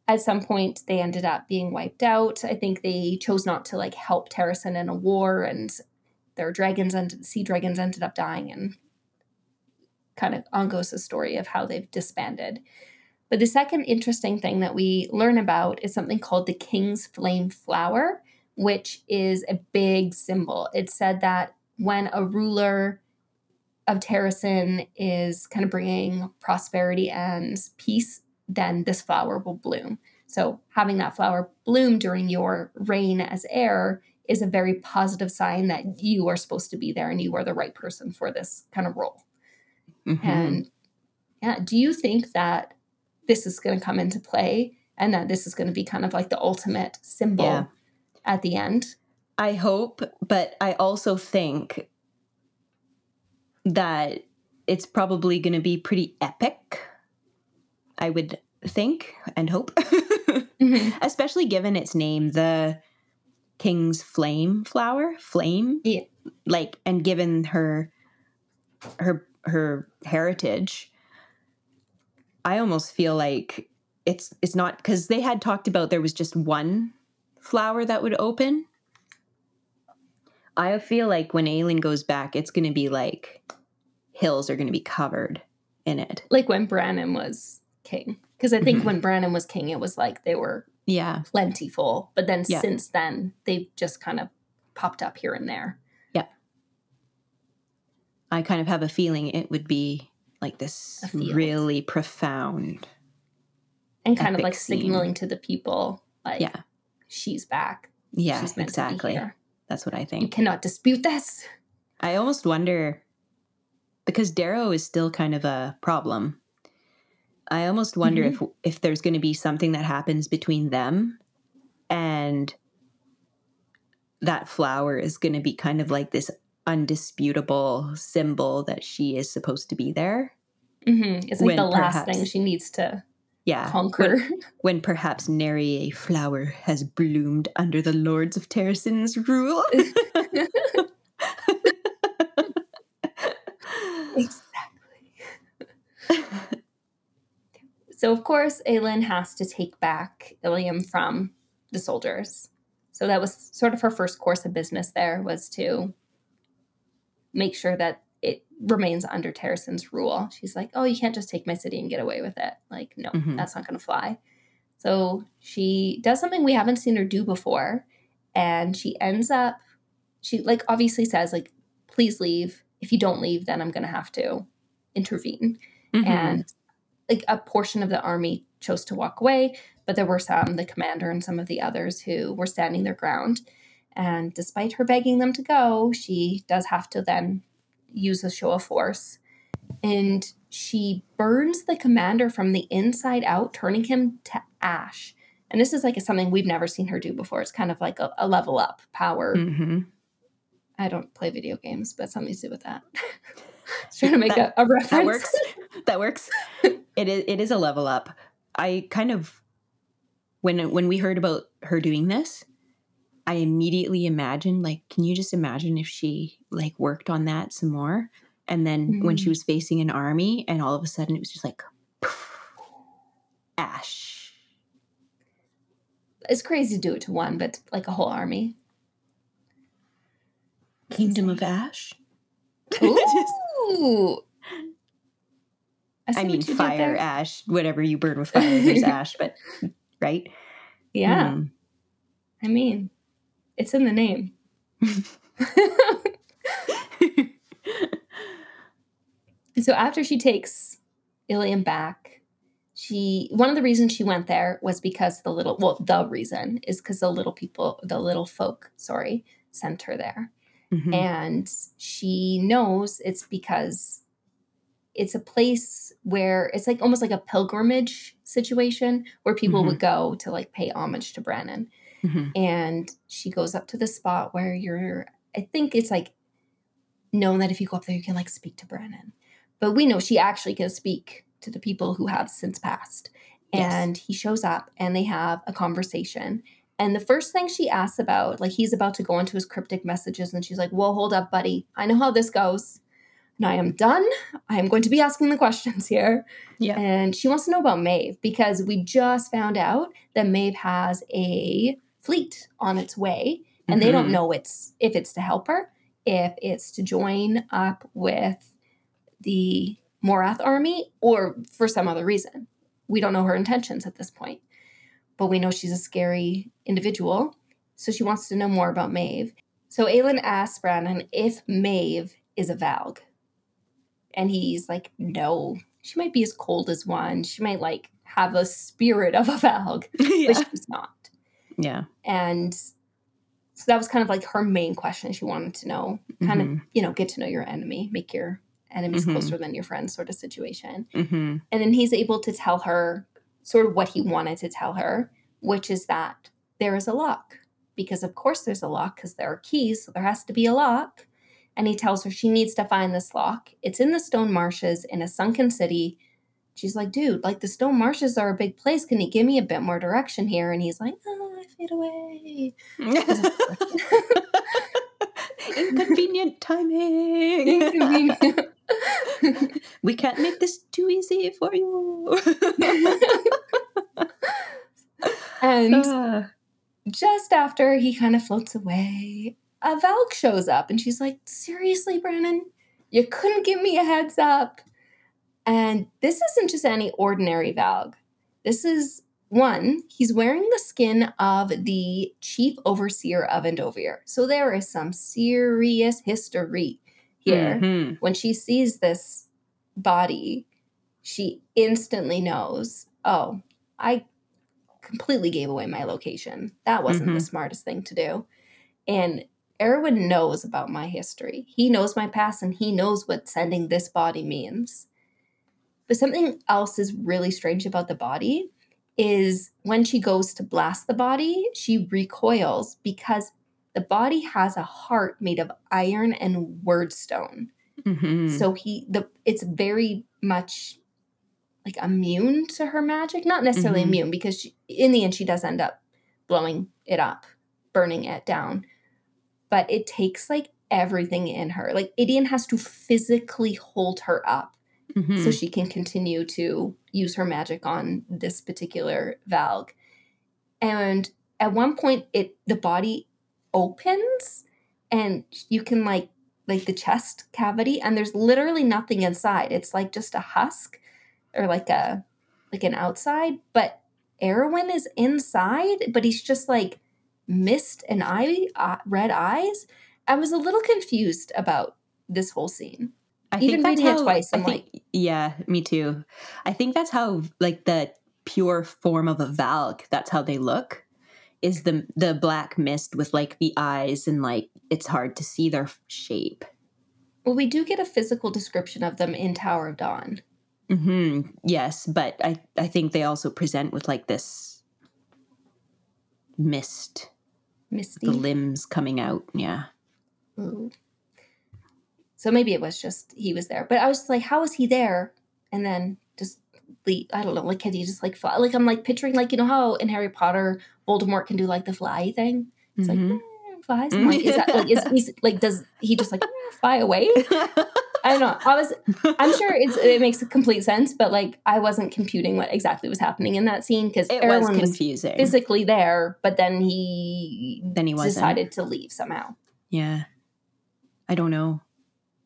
At some point, they ended up being wiped out. I think they chose not to like help Terrasen in a war, and their dragons and sea dragons ended up dying. And kind of the story of how they've disbanded. But the second interesting thing that we learn about is something called the King's Flame Flower, which is a big symbol. It's said that when a ruler of Terrasen is kind of bringing prosperity and peace, then this flower will bloom. So, having that flower bloom during your reign as heir is a very positive sign that you are supposed to be there and you are the right person for this kind of role. Mm-hmm. And yeah, do you think that this is going to come into play and that this is going to be kind of like the ultimate symbol yeah. at the end? I hope, but I also think that it's probably going to be pretty epic. I would think and hope, <laughs> mm-hmm. especially given its name, the King's Flame flower, flame. Yeah. Like, and given her, her, her heritage, I almost feel like it's it's not because they had talked about there was just one flower that would open I feel like when Aelin goes back, it's going to be like hills are going to be covered in it. Like when Brannon was king. Because I think mm-hmm. when Brannon was king, it was like they were yeah plentiful. But then yeah. since then, they've just kind of popped up here and there. Yeah. I kind of have a feeling it would be like this really profound. And kind of like scene. signaling to the people, like, yeah. she's back. Yeah, she's exactly. That's what I think. You cannot dispute this. I almost wonder because Darrow is still kind of a problem. I almost wonder mm-hmm. if if there's going to be something that happens between them and that flower is going to be kind of like this undisputable symbol that she is supposed to be there. Mm-hmm. It's like the last perhaps, thing she needs to yeah, conquer. When, <laughs> when perhaps nary a flower has bloomed under the lords of Terrasen's rule. <laughs> <laughs> exactly. So, of course, Aelin has to take back Ilium from the soldiers. So that was sort of her first course of business there was to make sure that it remains under Terrasen's rule. She's like, oh, you can't just take my city and get away with it. Like, no, mm-hmm. that's not going to fly. So she does something we haven't seen her do before. And she ends up, she like obviously says, like, please leave. If you don't leave, then I'm going to have to intervene. Mm-hmm. And like a portion of the army chose to walk away, but there were some, the commander and some of the others, who were standing their ground. And despite her begging them to go, she does have to then use a show of force. And she burns the commander from the inside out, turning him to ash. And this is like something we've never seen her do before. It's kind of like a, a level up power. Mm-hmm. I don't play video games, but something to do with that. <laughs> trying to make that, a, a, reference. That works. that works. <laughs> It is. It is a level up. I kind of when when we heard about her doing this, I immediately imagined like, can you just imagine if she like worked on that some more? And then mm-hmm. when she mm-hmm. was facing an army, and all of a sudden it was just like poof, ash. It's crazy to do it to one, but like a whole army. Kingdom of Ash. <laughs> Ooh. I, I mean, fire, ash, whatever you burn with fire, there's <laughs> ash, but right? Yeah. Mm. I mean, it's in the name. <laughs> so after she takes Ilium back, she one of the reasons she went there was because the little well the reason is because the little people the little folk sorry sent her there Mhm. and she knows it's because it's a place where it's like almost like a pilgrimage situation where people would go to like pay homage to Brannon Mhm. and she goes up to the spot where you're i think it's like known that if you go up there you can like speak to Brannon but we know she actually can speak to the people who have since passed. Yes. and he shows up and they have a conversation. And the first thing she asks about like he's about to go into his cryptic messages and she's like well hold up buddy. I know how this goes and i am done i am going to be asking the questions here Yeah. and she wants to know about Maeve because we just found out that Maeve has a fleet on its way, and they don't Mhm. know it's if it's to help her, if it's to join up with the Morath army, or for some other reason. We don't know her intentions at this point, but we know she's a scary individual, so she wants to know more about Maeve. So Aelin asks Brannon if Maeve is a Valg. And he's like, no, she might be as cold as one. She might like have a spirit of a <laughs> Valg, <laughs> yeah. but she's not. Yeah. And so that was kind of like her main question. She wanted to know, kind of, Mhm. you know, get to know your enemy, make your enemies Mhm. closer than your friends sort of situation. Mhm. And then he's able to tell her sort of what he wanted to tell her, which is that there is a lock. Because, of course, there's a lock because there are keys, so there has to be a lock. And he tells her she needs to find this lock. It's in the stone marshes in a sunken city. She's like, dude, like the stone marshes are a big place. Can you give me a bit more direction here? And he's like, oh, I fade away. <laughs> Inconvenient timing. Inconvenient. <laughs> we can't make this too easy for you. <laughs> and Ah. just after he kind of floats away, a Valg shows up and she's like, Seriously, Brannon? You couldn't give me a heads up. And this isn't just any ordinary Valg. This is one, he's wearing the skin of the chief overseer of Endovier. So there is some serious history here. Mhm. When she sees this body, she instantly knows, oh, I completely gave away my location. That wasn't the Mhm. smartest thing to do. And Erawan knows about my history. He knows my past and he knows what sending this body means. But something else is really strange about the body is when she goes to blast the body, she recoils because the body has a heart made of iron and Wyrdstone. Mhm. So he the it's very much like immune to her magic. Not necessarily Mhm. immune because she, in the end she does end up blowing it up, burning it down. But it takes like everything in her. Like Aedion has to physically hold her up Mhm. so she can continue to use her magic on this particular Valg. And at one point it the body opens and you can like like the chest cavity and there's literally nothing inside. It's like just a husk or like a like an outside, but Erawan is inside, but he's just like mist and eye uh, red eyes. I was a little confused about this whole scene. I even reading it twice, I I'm think, yeah, me too. I think that's how like the pure form of a Valg. That's how they look. Is the the black mist with like the eyes and like it's hard to see their shape. Well, we do get a physical description of them in Tower of Dawn. hmm Yes, but I I think they also present with like this mist, Misty. the limbs coming out. Yeah. Ooh. So maybe it was just he was there, but I was just like, how is he there? And then just leave. I don't know. Like, can he just like fly? Like, I'm like picturing like you know how in Harry Potter Voldemort can do like the fly thing. It's like Mhm. "Eh, flies. I'm <laughs> like, is that like is he's like does he just like eh, <laughs> fly away? <laughs> I don't know. I was. I'm sure it's it makes complete sense, but like I wasn't computing what exactly was happening in that scene because it was Erawan was confusing. physically there, but then he then he wasn't. decided to leave somehow. Yeah. I don't know.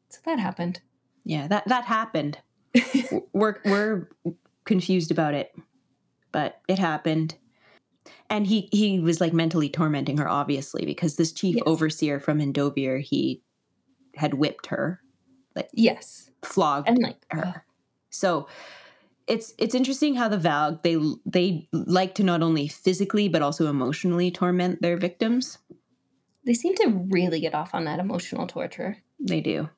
So that happened. Yeah, that that happened. <laughs> we're we're confused about it, but it happened. And he he was like mentally tormenting her, obviously, because this chief Yes. overseer from Endovier, he had whipped her, Yes. flogged And like, her. So it's it's interesting how the Valg they they like to not only physically but also emotionally torment their victims. They seem to really get off on that emotional torture. They do.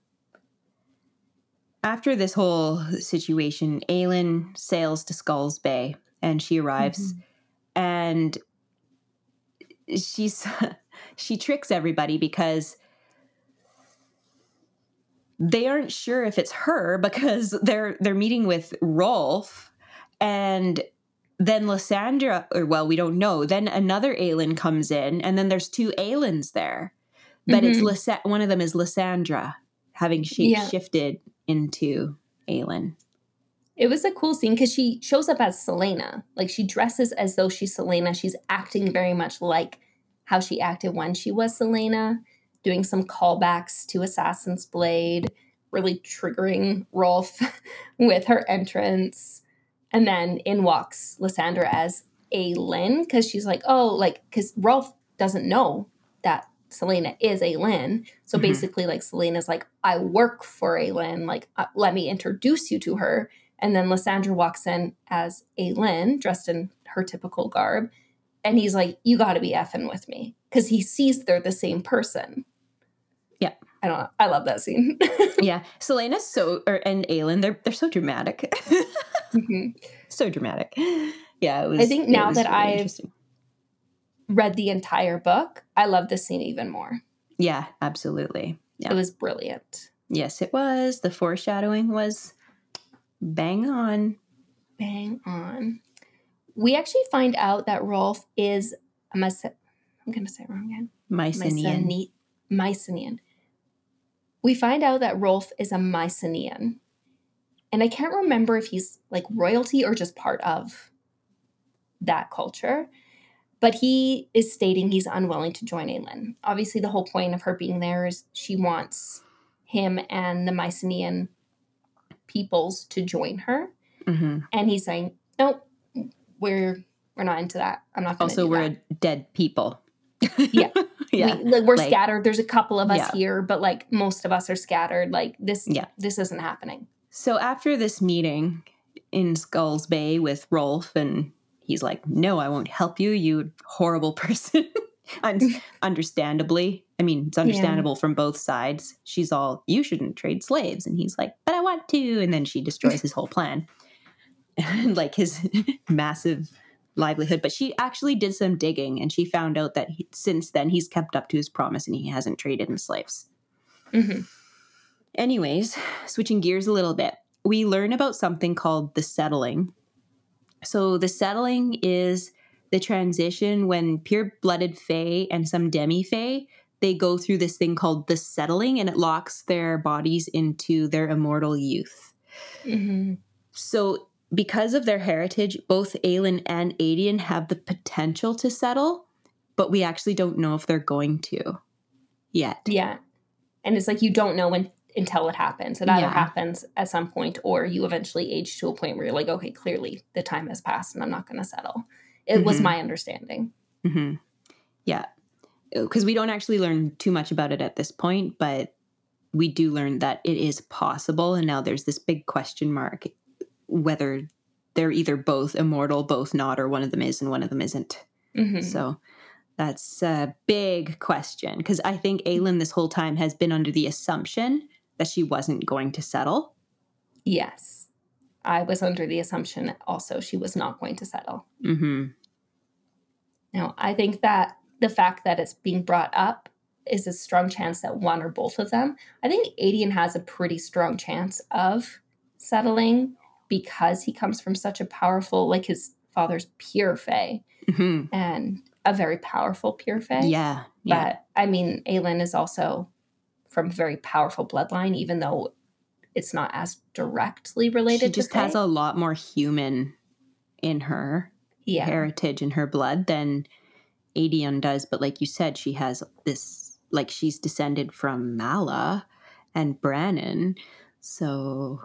After this whole situation, Aelin sails to Skulls Bay and she arrives mm-hmm. and she's <laughs> she tricks everybody because they aren't sure if it's her because <laughs> they're they're meeting with Rolfe and then Lysandra or well we don't know. Then another Aelin comes in and then there's two Aelins there. But mm-hmm. it's Lys- one of them is Lysandra having shape yeah. shifted into Aelin. It was a cool scene because she shows up as Celaena. Like she dresses as though she's Celaena. She's acting very much like how she acted when she was Celaena doing some callbacks to Assassin's Blade, really triggering Rolfe <laughs> with her entrance. And then in walks Lysandra as Aelin because she's like, oh, like, because Rolfe doesn't know that Celaena is Aelin. So mm-hmm. basically, like, Celaena's like, I work for Aelin. Like, uh, let me introduce you to her. And then Lysandra walks in as Aelin, dressed in her typical garb. And he's like, You got to be effing with me. Because he sees they're the same person. Yeah. I don't know. I love that scene. <laughs> yeah. Celaena's so or and Aelin, they're they're so dramatic. <laughs> mm-hmm. So dramatic. Yeah, it was I think now that really I've read the entire book, I love this scene even more. Yeah, absolutely. Yeah. It was brilliant. Yes, it was. The foreshadowing was bang on. Bang on. We actually find out that Rolfe is a Mas- I'm going to say it wrong again. Mycenaean. Mycenaean. We find out that Rolfe is a Mycenaean. And I can't remember if he's like royalty or just part of that culture. But he is stating he's unwilling to join Aelin. Obviously, the whole point of her being there is she wants him and the Mycenaean peoples to join her. Mm-hmm. And he's saying, nope, we're we're not into that. I'm not. Also, we're that. dead people. Yeah, <laughs> yeah. We, like we're like, scattered. There's a couple of us yeah. here, but like most of us are scattered. Like this. Yeah. This isn't happening. So after this meeting in Skulls Bay with Rolfe, and he's like, "No, I won't help you. You horrible <laughs> person." and <laughs> understandably, I mean, it's understandable yeah. from both sides. She's all, "You shouldn't trade slaves," and he's like, "But I want to." And then she destroys his whole plan. And like his massive livelihood. But she actually did some digging and she found out that he, since then he's kept up to his promise and he hasn't traded in slaves. Mm-hmm. Anyways, switching gears a little bit, we learn about something called the settling. So, the settling is the transition when pure blooded Fae and some demi Fae they go through this thing called the settling and it locks their bodies into their immortal youth. Mm-hmm. So because of their heritage, both Aelin and Aedion have the potential to settle, but we actually don't know if they're going to yet. Yeah. And it's like you don't know when until it happens. It either yeah. happens at some point or you eventually age to a point where you're like, okay, clearly the time has passed and I'm not going to settle. It mm-hmm. was my understanding. Mm-hmm. Yeah. Because we don't actually learn too much about it at this point, but we do learn that it is possible. And now there's this big question mark whether they're either both immortal, both not, or one of them is and one of them isn't. Mm-hmm. So that's a big question because I think Aelin this whole time has been under the assumption that she wasn't going to settle. Yes. I was under the assumption also she was not going to settle. Mm-hmm. Now, I think that the fact that it's being brought up is a strong chance that one or both of them. I think Aedion has a pretty strong chance of settling because he comes from such a powerful, like his father's pure Fae mm-hmm. and a very powerful pure Fae. Yeah, yeah. But I mean, Aelin is also from a very powerful bloodline, even though it's not as directly related. She just has a lot more human in her yeah. heritage in her blood than Aedion does. But like you said, she has this like she's descended from Mala and Brannon. So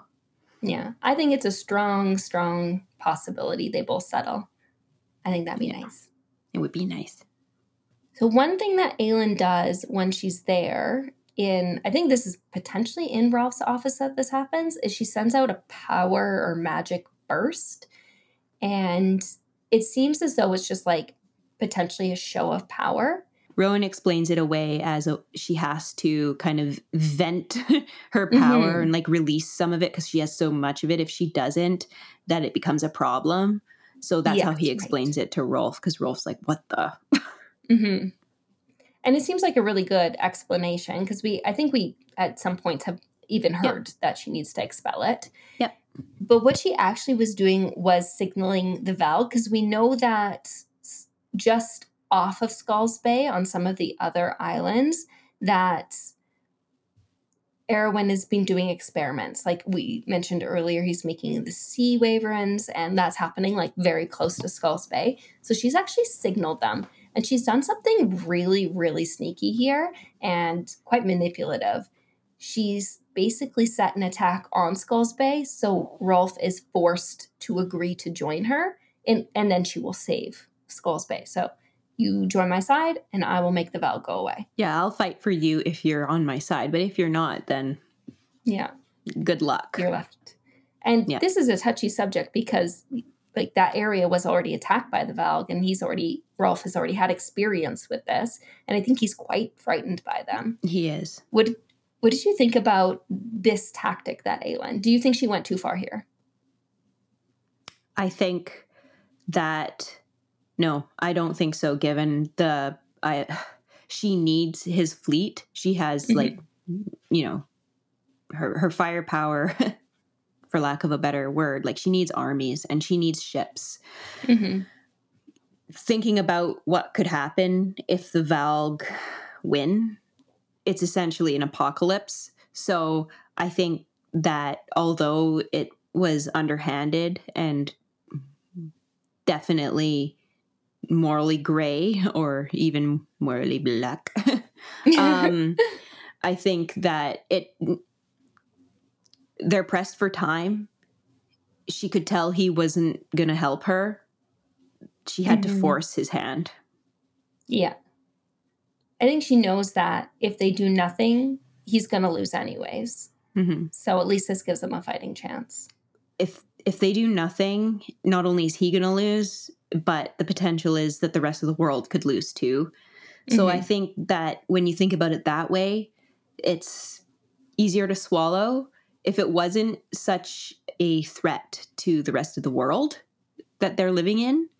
yeah, I think it's a strong, strong possibility they both settle. I think that'd be yeah. nice. It would be nice. So one thing that Aelin does when she's there in I think this is potentially in Rolfe's office that this happens is she sends out a power or magic burst. And it seems as though it's just like potentially a show of power. Rowan explains it away as a, she has to kind of vent <laughs> her power Mhm. and like release some of it because she has so much of it. If she doesn't, that it becomes a problem. So that's how he right. explains it to Rolfe because Rolfe's like, "What the?" <laughs> hmm And it seems like a really good explanation because we, I think we at some points have even heard that she needs to expel it. Yep. But what she actually was doing was signaling the Valg because we know that just off of Skulls Bay on some of the other islands that Erawan has been doing experiments. Like we mentioned earlier, he's making the sea wyverns, and that's happening like very close to Skulls Bay. So she's actually signaled them. And she's done something really, really sneaky here and quite manipulative. She's basically set an attack on Skulls Bay, so Rolfe is forced to agree to join her, and, and then she will save Skulls Bay. So you join my side, and I will make the Valg go away. Yeah, I'll fight for you if you're on my side, but if you're not, then Yeah. good luck. you're left. And Yeah. this is a touchy subject because like that area was already attacked by the Valg and he's already Rolfe has already had experience with this and I think he's quite frightened by them. He is. What what did you think about this tactic that Aelin? Do you think she went too far here? I think that no, I don't think so. Given the I, she needs his fleet. She has Mhm. like, you know, her her firepower, <laughs> for lack of a better word. Like she needs armies and she needs ships. Mm-hmm. Thinking about what could happen if the Valg win, it's essentially an apocalypse. So I think that although it was underhanded and definitely morally gray or even morally black, <laughs> um, I think that it they're pressed for time. She could tell he wasn't going to help her. She had to Mhm. force his hand. yeah. I think she knows that if they do nothing, he's going to lose anyways. hmm So at least this gives them a fighting chance. If if they do nothing, not only is he going to lose, but the potential is that the rest of the world could lose too. So I mm-hmm. think that when you think about it that way, it's easier to swallow. If it wasn't such a threat to the rest of the world that they're living in,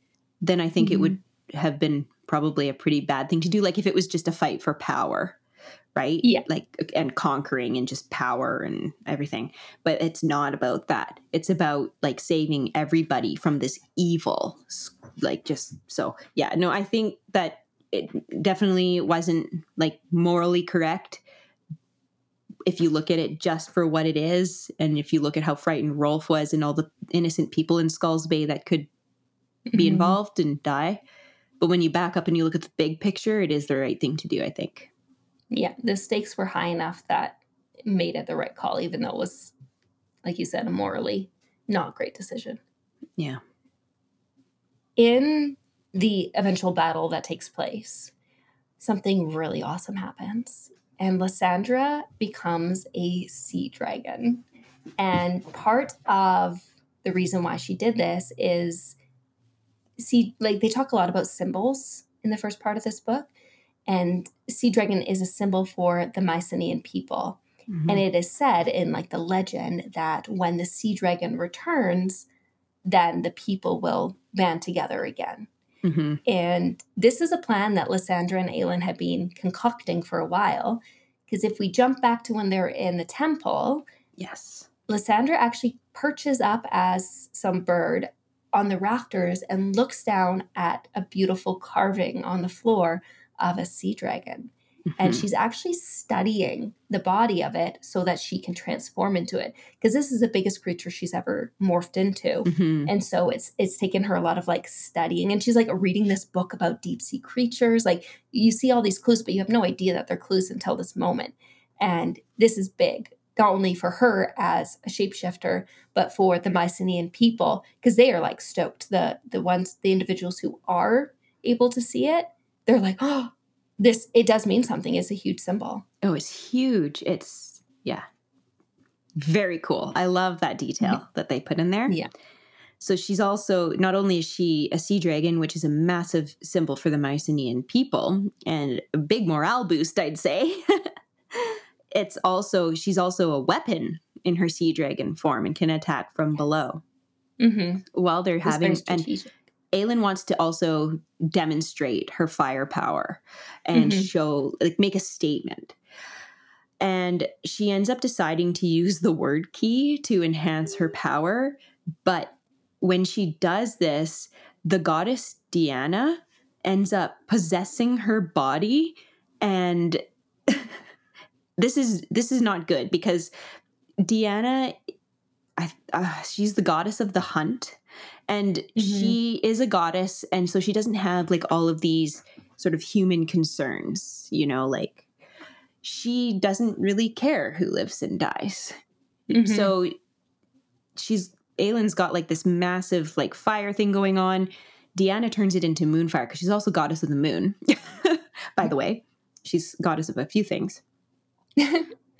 then I think it mm-hmm. would have been probably a pretty bad thing to do. Like if it was just a fight for power, right? Yeah. Like and conquering and just power and everything. But it's not about that. It's about like saving everybody from this evil. Like just so yeah. No, I think that it definitely wasn't like morally correct if you look at it just for what it is and if you look at how frightened Rolfe was and all the innocent people in Skulls Bay that could be Mhm. involved and die but when you back up and you look at the big picture it is the right thing to do I think Yeah, the stakes were high enough that it made it the right call, even though it was, like you said, a morally not great decision. yeah In the eventual battle that takes place, something really awesome happens, and Lysandra becomes a sea dragon. And part of the reason why she did this is see, like they talk a lot about symbols in the first part of this book. And sea dragon is a symbol for the Mycenaean people. Mhm. And it is said in like the legend that when the sea dragon returns, then the people will band together again. Mhm. And this is a plan that Lysandra and Aelin had been concocting for a while. Because if we jump back to when they're in the temple, yes Lysandra actually perches up as some bird on the rafters and looks down at a beautiful carving on the floor of a sea dragon. And Mhm. she's actually studying the body of it so that she can transform into it because this is the biggest creature she's ever morphed into. Mhm. and so it's it's taken her a lot of like studying. And she's like reading this book about deep sea creatures. Like you see all these clues but you have no idea that they're clues until this moment. And this is big not only for her as a shapeshifter but for the mycenaean people because they are like stoked. The the ones the individuals who are able to see it they're like oh this it does mean something it's a huge symbol oh it's huge it's yeah very cool I love that detail that they put in there Yeah. So she's also not only is she a sea dragon, which is a massive symbol for the Mycenaean people and a big morale boost, I'd say. <laughs> it's also she's also a weapon in her sea dragon form and can attack from below. Mm-hmm. While they're It's having and. Aelin wants to also demonstrate her firepower and Mhm. show, like, make a statement. And she ends up deciding to use the Wyrdkey to enhance her power. But when she does this, the goddess Deanna ends up possessing her body. And <laughs> this is this is not good because Deanna, I, uh, she's the goddess of the hunt and she is a goddess and so she doesn't have like all of these sort of human concerns you know like she doesn't really care who lives and dies. Mhm. so she's Aelin's got like this massive like fire thing going on. Deanna turns it into moonfire because she's also goddess of the moon. <laughs> By the way she's goddess of a few things. <laughs>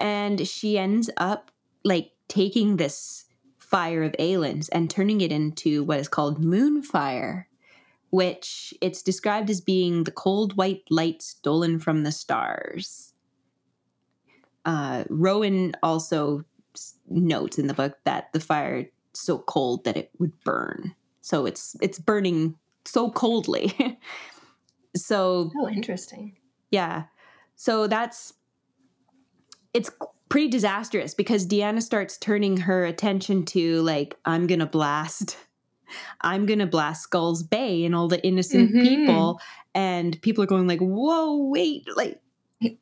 And she ends up like taking this fire of Aelin's and turning it into what is called moonfire, which it's described as being the cold white light stolen from the stars. Uh, Rowan also notes in the book that the fire so cold that it would burn. So it's it's burning so coldly. <laughs> so Oh, interesting. yeah. So that's it's pretty disastrous because Deanna starts turning her attention to like I'm going to blast I'm going to blast Skull's Bay and all the innocent Mhm. people and people are going like whoa wait like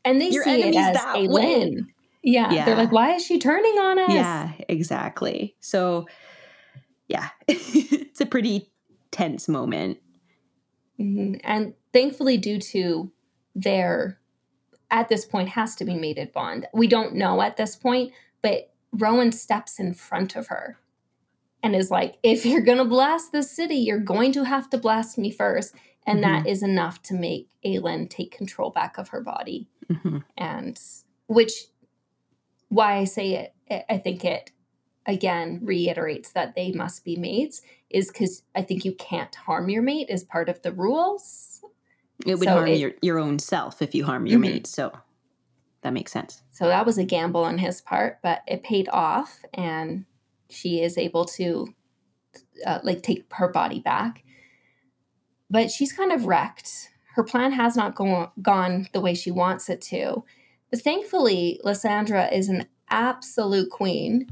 And they see it as that a way. win. Yeah. Yeah. They're like, why is she turning on us? yeah exactly. So yeah. <laughs> it's a pretty tense moment. Mhm. And thankfully, due to their, at this point, has to be mated bond. We don't know at this point, but Rowan steps in front of her and is like, if you're going to blast the city, you're going to have to blast me first. And that is enough to make Aelin take control back of her body. Mhm. And which, why I say it, I- I think it again reiterates that they must be mates is because I think you can't harm your mate is part of the rules. It would So harm it- your your own self if you harm your Mhm. mate. So that makes sense. So that was a gamble on his part, but it paid off, and she is able to uh, like take her body back. But she's kind of wrecked. Her plan has not go- gone the way she wants it to. But thankfully, Lysandra is an absolute queen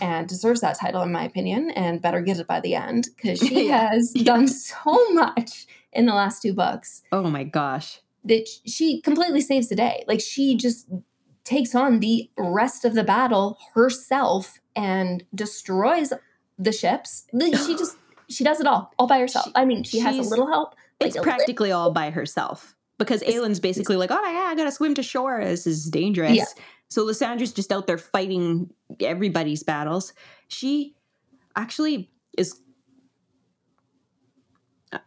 and deserves that title, in my opinion, and better get it by the end because she <laughs> Yeah. has done so much in the last two books Oh my gosh. that she completely saves the day. Like she just takes on the rest of the battle herself and destroys the ships. She <sighs> just she does it all all by herself. She- I mean, she has a little help. It's practically all by herself because Aelin's basically like, oh my god, I gotta swim to shore. This is dangerous. Yeah. So Lysandra's just out there fighting everybody's battles. She actually is. uh,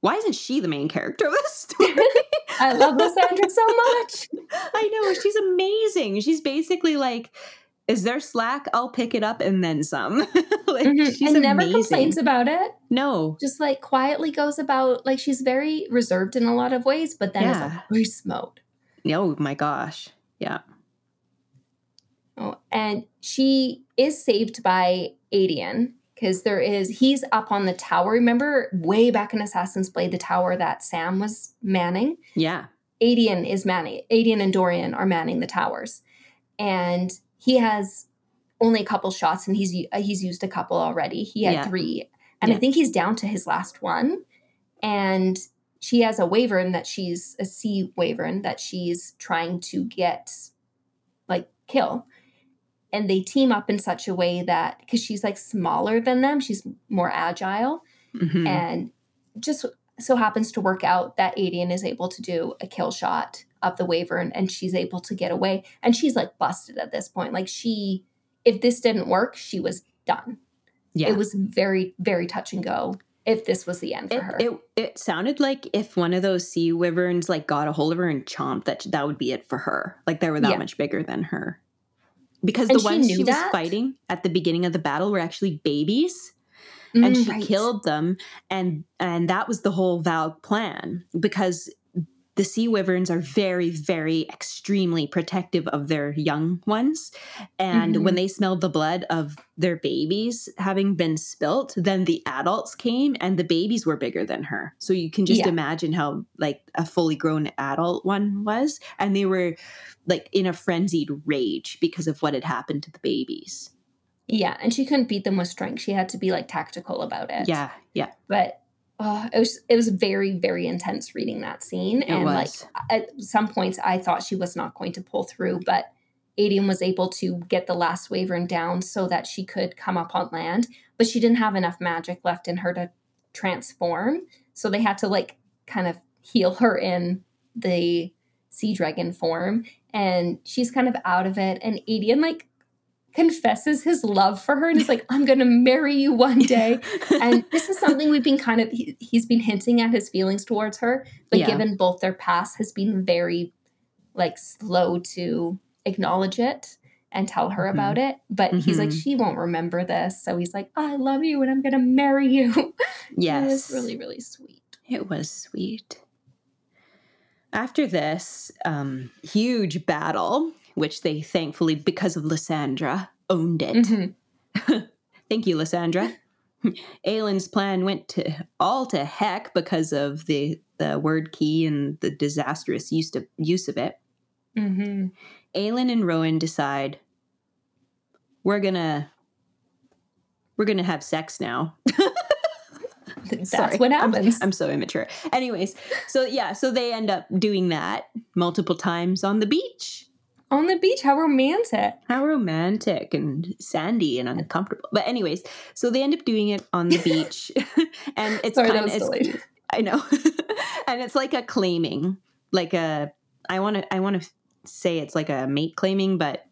Why isn't she the main character of this story? <laughs> I love Lysandra so <laughs> much. I know she's amazing. She's basically like, "Is there slack? I'll pick it up and then some." <laughs> like Mhm. she's and never amazing. complains about it. No, Just like quietly goes about like she's very reserved in a lot of ways, but then Yeah. is like beast mode. Oh my gosh, yeah. Oh, and she is saved by Aedion because there is he's up on the tower. Remember way back in Assassin's Blade, the tower that Sam was manning. Yeah. Aedion is manning. Aedion and Dorian are manning the towers, and he has only a couple shots, and he's uh, he's used a couple already. He had Yeah. three, and I think he's down to his last one. And she has a wyvern that she's a sea wyvern that she's trying to get like kill. And they team up in such a way that because she's like smaller than them she's more agile. Mhm. and just so happens to work out that Aedion is able to do a kill shot of the wyvern and she's able to get away. And she's like busted at this point. Like she if this didn't work she was done. Yeah. it was very very touch and go if this was the end for It, her it it sounded like if one of those sea wyverns like got a hold of her and chomped that that would be it for her. Like they were that Yeah. much bigger than her. because And the ones knew she was fighting at the beginning of the battle were actually babies and Mm, she right. killed them and and that was the whole Valg plan because the sea wyverns are very very extremely protective of their young ones and Mhm. when they smelled the blood of their babies having been spilt then the adults came and the babies were bigger than her so you can just Yeah. imagine how like a fully grown adult one was and they were like in a frenzied rage because of what had happened to the babies Yeah, and she couldn't beat them with strength. She had to be like tactical about it. yeah yeah but oh, it was it was very very intense reading that scene, it and like at some points I thought she was not going to pull through, but Aedion was able to get the last wyvern down so that she could come up on land, but she didn't have enough magic left in her to transform, so they had to like kind of heal her in the sea dragon form, and she's kind of out of it, and Aedion like confesses his love for her and is like, I'm gonna marry you one day <laughs> and this is something we've been kind of he, he's been hinting at his feelings towards her but Yeah. given both their past has been very like slow to acknowledge it and tell her Mhm. about it but he's like Mhm. she won't remember this so he's like i love you and i'm gonna marry you <laughs> yes it was really really sweet It was sweet. After this um, huge battle, which they thankfully, because of Lysandra, owned it. Mhm. <laughs> Thank you, Lysandra. Aelin's <laughs> plan went to all to heck because of the the Wyrdkey and the disastrous use of use of it. Aylin and Rowan decide we're gonna we're gonna have sex now. <laughs> that's Sorry. what I'm- happens I'm, so immature. Anyways, so yeah, so they end up doing that multiple times on the beach. On the beach how romantic How romantic and sandy and uncomfortable. But anyways, so they end up doing it on the beach, <laughs> and it's Sorry, kind of. I know, <laughs> and it's like a claiming, like a I want to I want to say it's like a mate claiming, but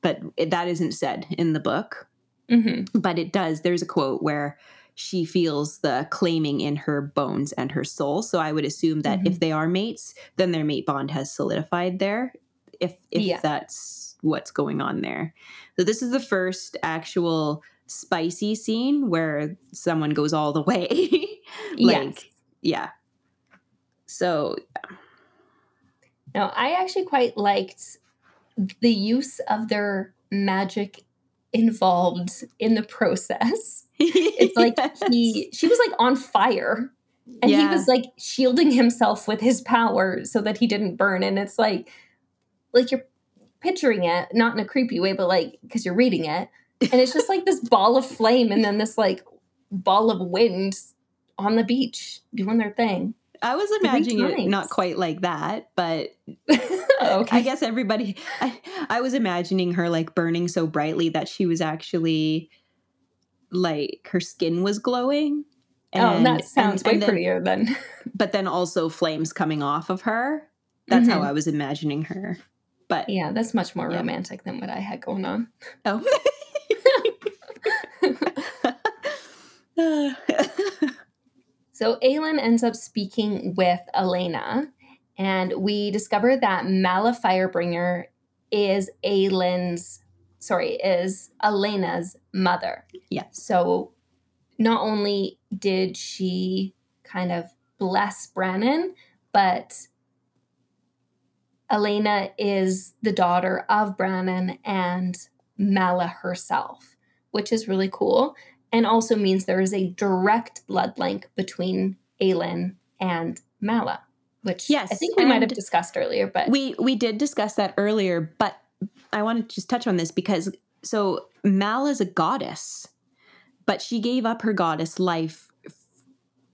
but it, that isn't said in the book. hmm But it does. There's a quote where she feels the claiming in her bones and her soul. So I would assume that Mhm. if they are mates, then their mate bond has solidified there. If if Yeah. that's what's going on there. So this is the first actual spicy scene where someone goes all the way. <laughs> like yes yeah. So Now, I actually quite liked the use of their magic involved in the process. <laughs> It's like he she was like on fire and he was like shielding himself with his power so that he didn't burn and it's like like you're picturing it not in a creepy way but like cuz you're reading it and it's just like this <laughs> ball of flame and then this like ball of wind on the beach doing their thing. I was imagining it not quite like that, but <laughs> Oh, okay. I guess everybody. I, I was imagining her like burning so brightly that she was actually like her skin was glowing. oh, that sounds and- way and then- prettier than <laughs> But then also flames coming off of her. That's how Mhm. I was imagining her. But Yeah, that's much more Yeah. romantic than what I had going on. oh. <laughs> So Aelin ends up speaking with Elena, and we discover that Mala Firebringer is Aelin's, sorry, is Elena's mother. Yeah. So not only did she kind of bless Brannon, but Elena is the daughter of Brannon and Mala herself, which is really cool and also means there is a direct blood link between Aelin and Mala, which Yes, I think we might have discussed earlier, but we we did discuss that earlier, but I want to just touch on this because so Mal is a goddess, but she gave up her goddess life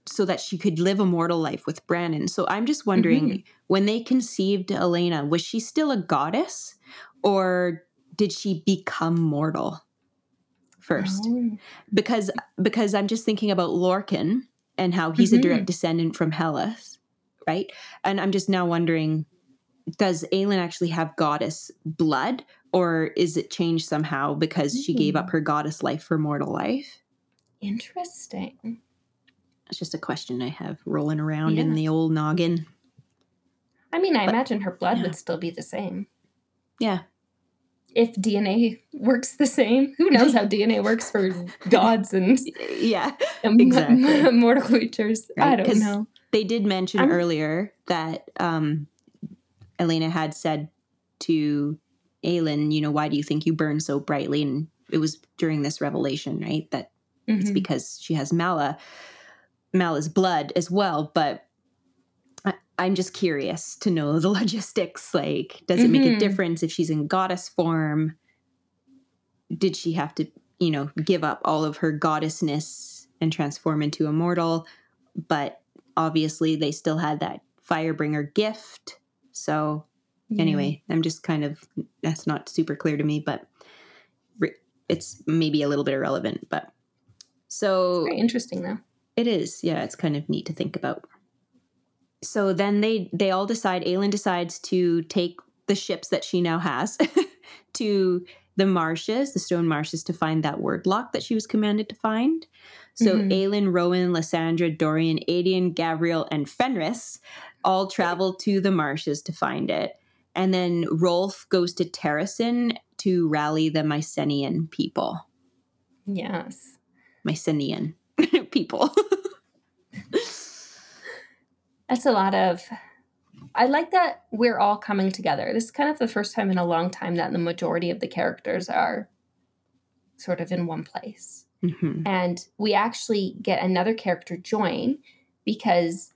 so that she could live a mortal life with Brannon. So I'm just wondering Mhm. When they conceived Elena, was she still a goddess or did she become mortal first? Oh. because because I'm just thinking about Lorcan and how he's a Mhm. direct descendant from Hellas, right? And I'm just now wondering, does Aelin actually have goddess blood, or is it changed somehow because she gave up Hmm. her goddess life for mortal life? interesting. It's just a question I have rolling around in the old noggin. I mean, I But- imagine her blood yeah. would still be the same. Yeah, if DNA works the same. Who knows how DNA works for <laughs> gods and yeah, <laughs> and exactly. mortal creatures? I don't know. They did mention I'm- earlier that um, Elena had said to Aelin, you know, why do you think you burn so brightly? And it was during this revelation, right? That it's Mhm. because she has Mala, Mala's blood as well. But I, I'm just curious to know the <laughs> logistics. Like, does it make a Mhm. difference if she's in goddess form? Did she have to, you know, give up all of her goddessness and transform into a mortal? But obviously, they still had that firebringer gift. So anyway i'm just kind of that's not super clear to me but it's maybe a little bit irrelevant but so Very interesting though. it is yeah it's kind of neat to think about so then they they all decide aelin decides to take the ships that she now has <laughs> to the marshes the stone marshes to find that word lock that she was commanded to find so Mhm. aelin rowan lysandra dorian aedion gavriel and fenris all travel to the marshes to find it and then rolfe goes to terrasen to rally the mycenian people Yes. mycenian <laughs> people <laughs> That's a lot of. I like that we're all coming together. This is kind of the first time in a long time that the majority of the characters are sort of in one place. Mhm. And we actually get another character join because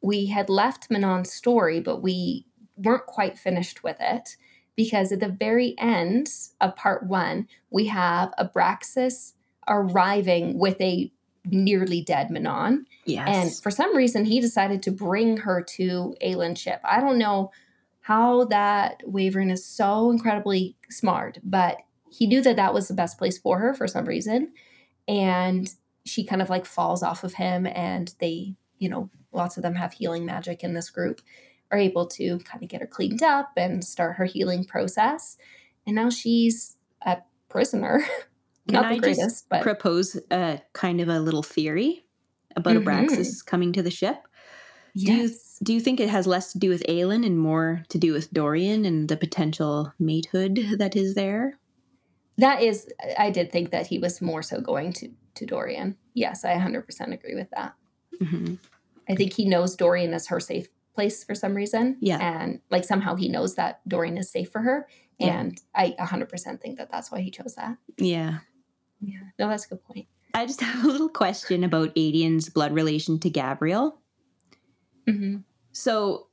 we had left Manon's story, but we weren't quite finished with it. Because at the very end of part one, we have Abraxas arriving with a nearly dead Manon. yes And for some reason, he decided to bring her to Aelin's ship. I don't know how that wyvern is so incredibly smart, but he knew that that was the best place for her for some reason. And she kind of like falls off of him, and they, you know, lots of them have healing magic in this group, are able to kind of get her cleaned up and start her healing process. And now she's a prisoner. <laughs> Can Not I the just but propose a kind of a little theory about Mhm. Abraxas coming to the ship? Do you yes. do you think it has less to do with Aelin and more to do with Dorian and the potential matehood that is there? That is, I did think that he was more so going to to Dorian. Yes, I 100% agree with that. Mhm. I think he knows Dorian is her safe place for some reason. Yeah. And like somehow he knows that Dorian is safe for her. Yeah. And I 100% think that that's why he chose that. Yeah. Yeah. No, that's a good point. I just <laughs> have a little question about Aedion's blood relation to Gavriel. hmm So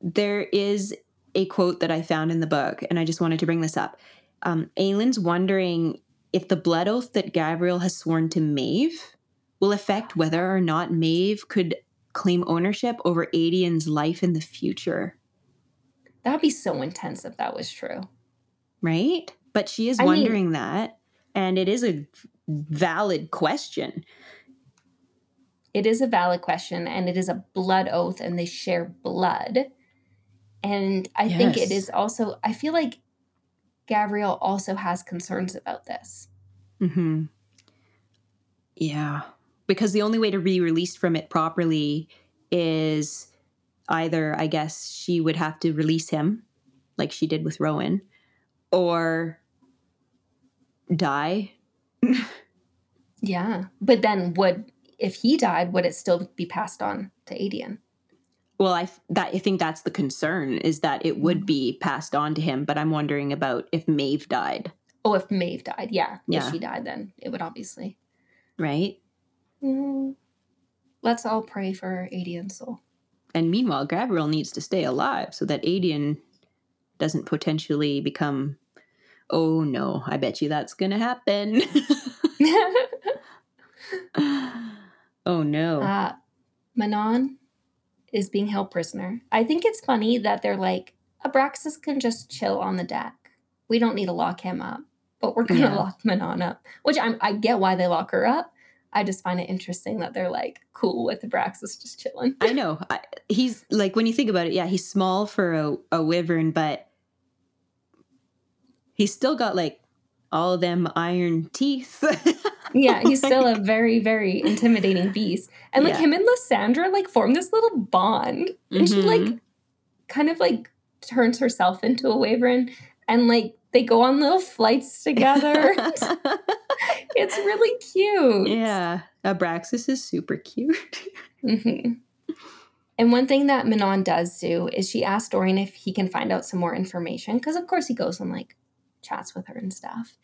there is a quote that I found in the book, and I just wanted to bring this up. Um, wondering if the blood oath that Gavriel has sworn to Maeve will affect whether or not Maeve could claim ownership over Aedion's life in the future, That'd be so intense if that was true. right? But she is I mean- wondering that, and it is a valid question. It is a valid question and it is a blood oath and they share blood. And I think it is also, I feel like Gavriel also has concerns about this. hmm Yeah. Because the only way to be released from it properly is either, I guess, she would have to release him, like she did with Rowan, or die. Yeah. But then would if he died, would it still be passed on to Aedion? Well, I that I think that's the concern is that it would be passed on to him, but I'm wondering about if Maeve died, Oh, if Maeve died, yeah. Yeah. If she died, then it would obviously. right? Mm. Let's all pray for Aedion's soul. And meanwhile, Gavriel needs to stay alive so that Aedion doesn't potentially become. Oh no! I bet you that's gonna happen. <laughs> oh no! uh, Manon is being held prisoner. I think it's funny that they're like, Abraxas can just chill on the deck. We don't need to lock him up, but we're going to Yeah. lock Manon up, which I'm, I get why they lock her up. I just find it interesting that they're like cool with Abraxas just chilling. I know. I, he's like when you think about it, yeah, he's small for a, a wyvern, but he's still got like all them iron teeth. <laughs> yeah, he's still a very, very intimidating beast. And like Yeah. him and Lysandra like form this little bond. And she like kind of like turns herself into a wyvern. and like they go on little flights together. <laughs> <laughs> it's really cute. Yeah. Abraxas is super cute. hmm And one thing that Manon does do is she asks Dorian if he can find out some more information because, of course, he goes and like chats with her and stuff.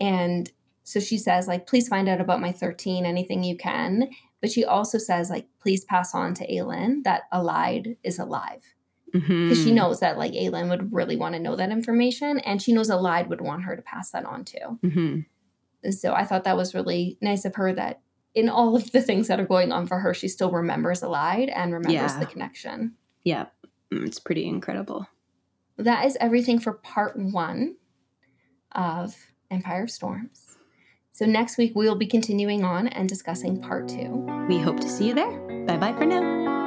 And so she says, like, please find out about my 13, anything you can. But she also says, like, please pass on to Aelin that Elide is alive. Because Mhm. she knows that, like, Aelin would really want to know that information. And she knows Elide would want her to pass that on to. Mhm. So I thought that was really nice of her that in all of the things that are going on for her, she still remembers Elide and remembers Yeah. the connection. Yeah. Mm, It's pretty incredible. That is everything for part one of Empire of Storms. So next week we will be continuing on and discussing part two. We hope to see you there. Bye bye for now.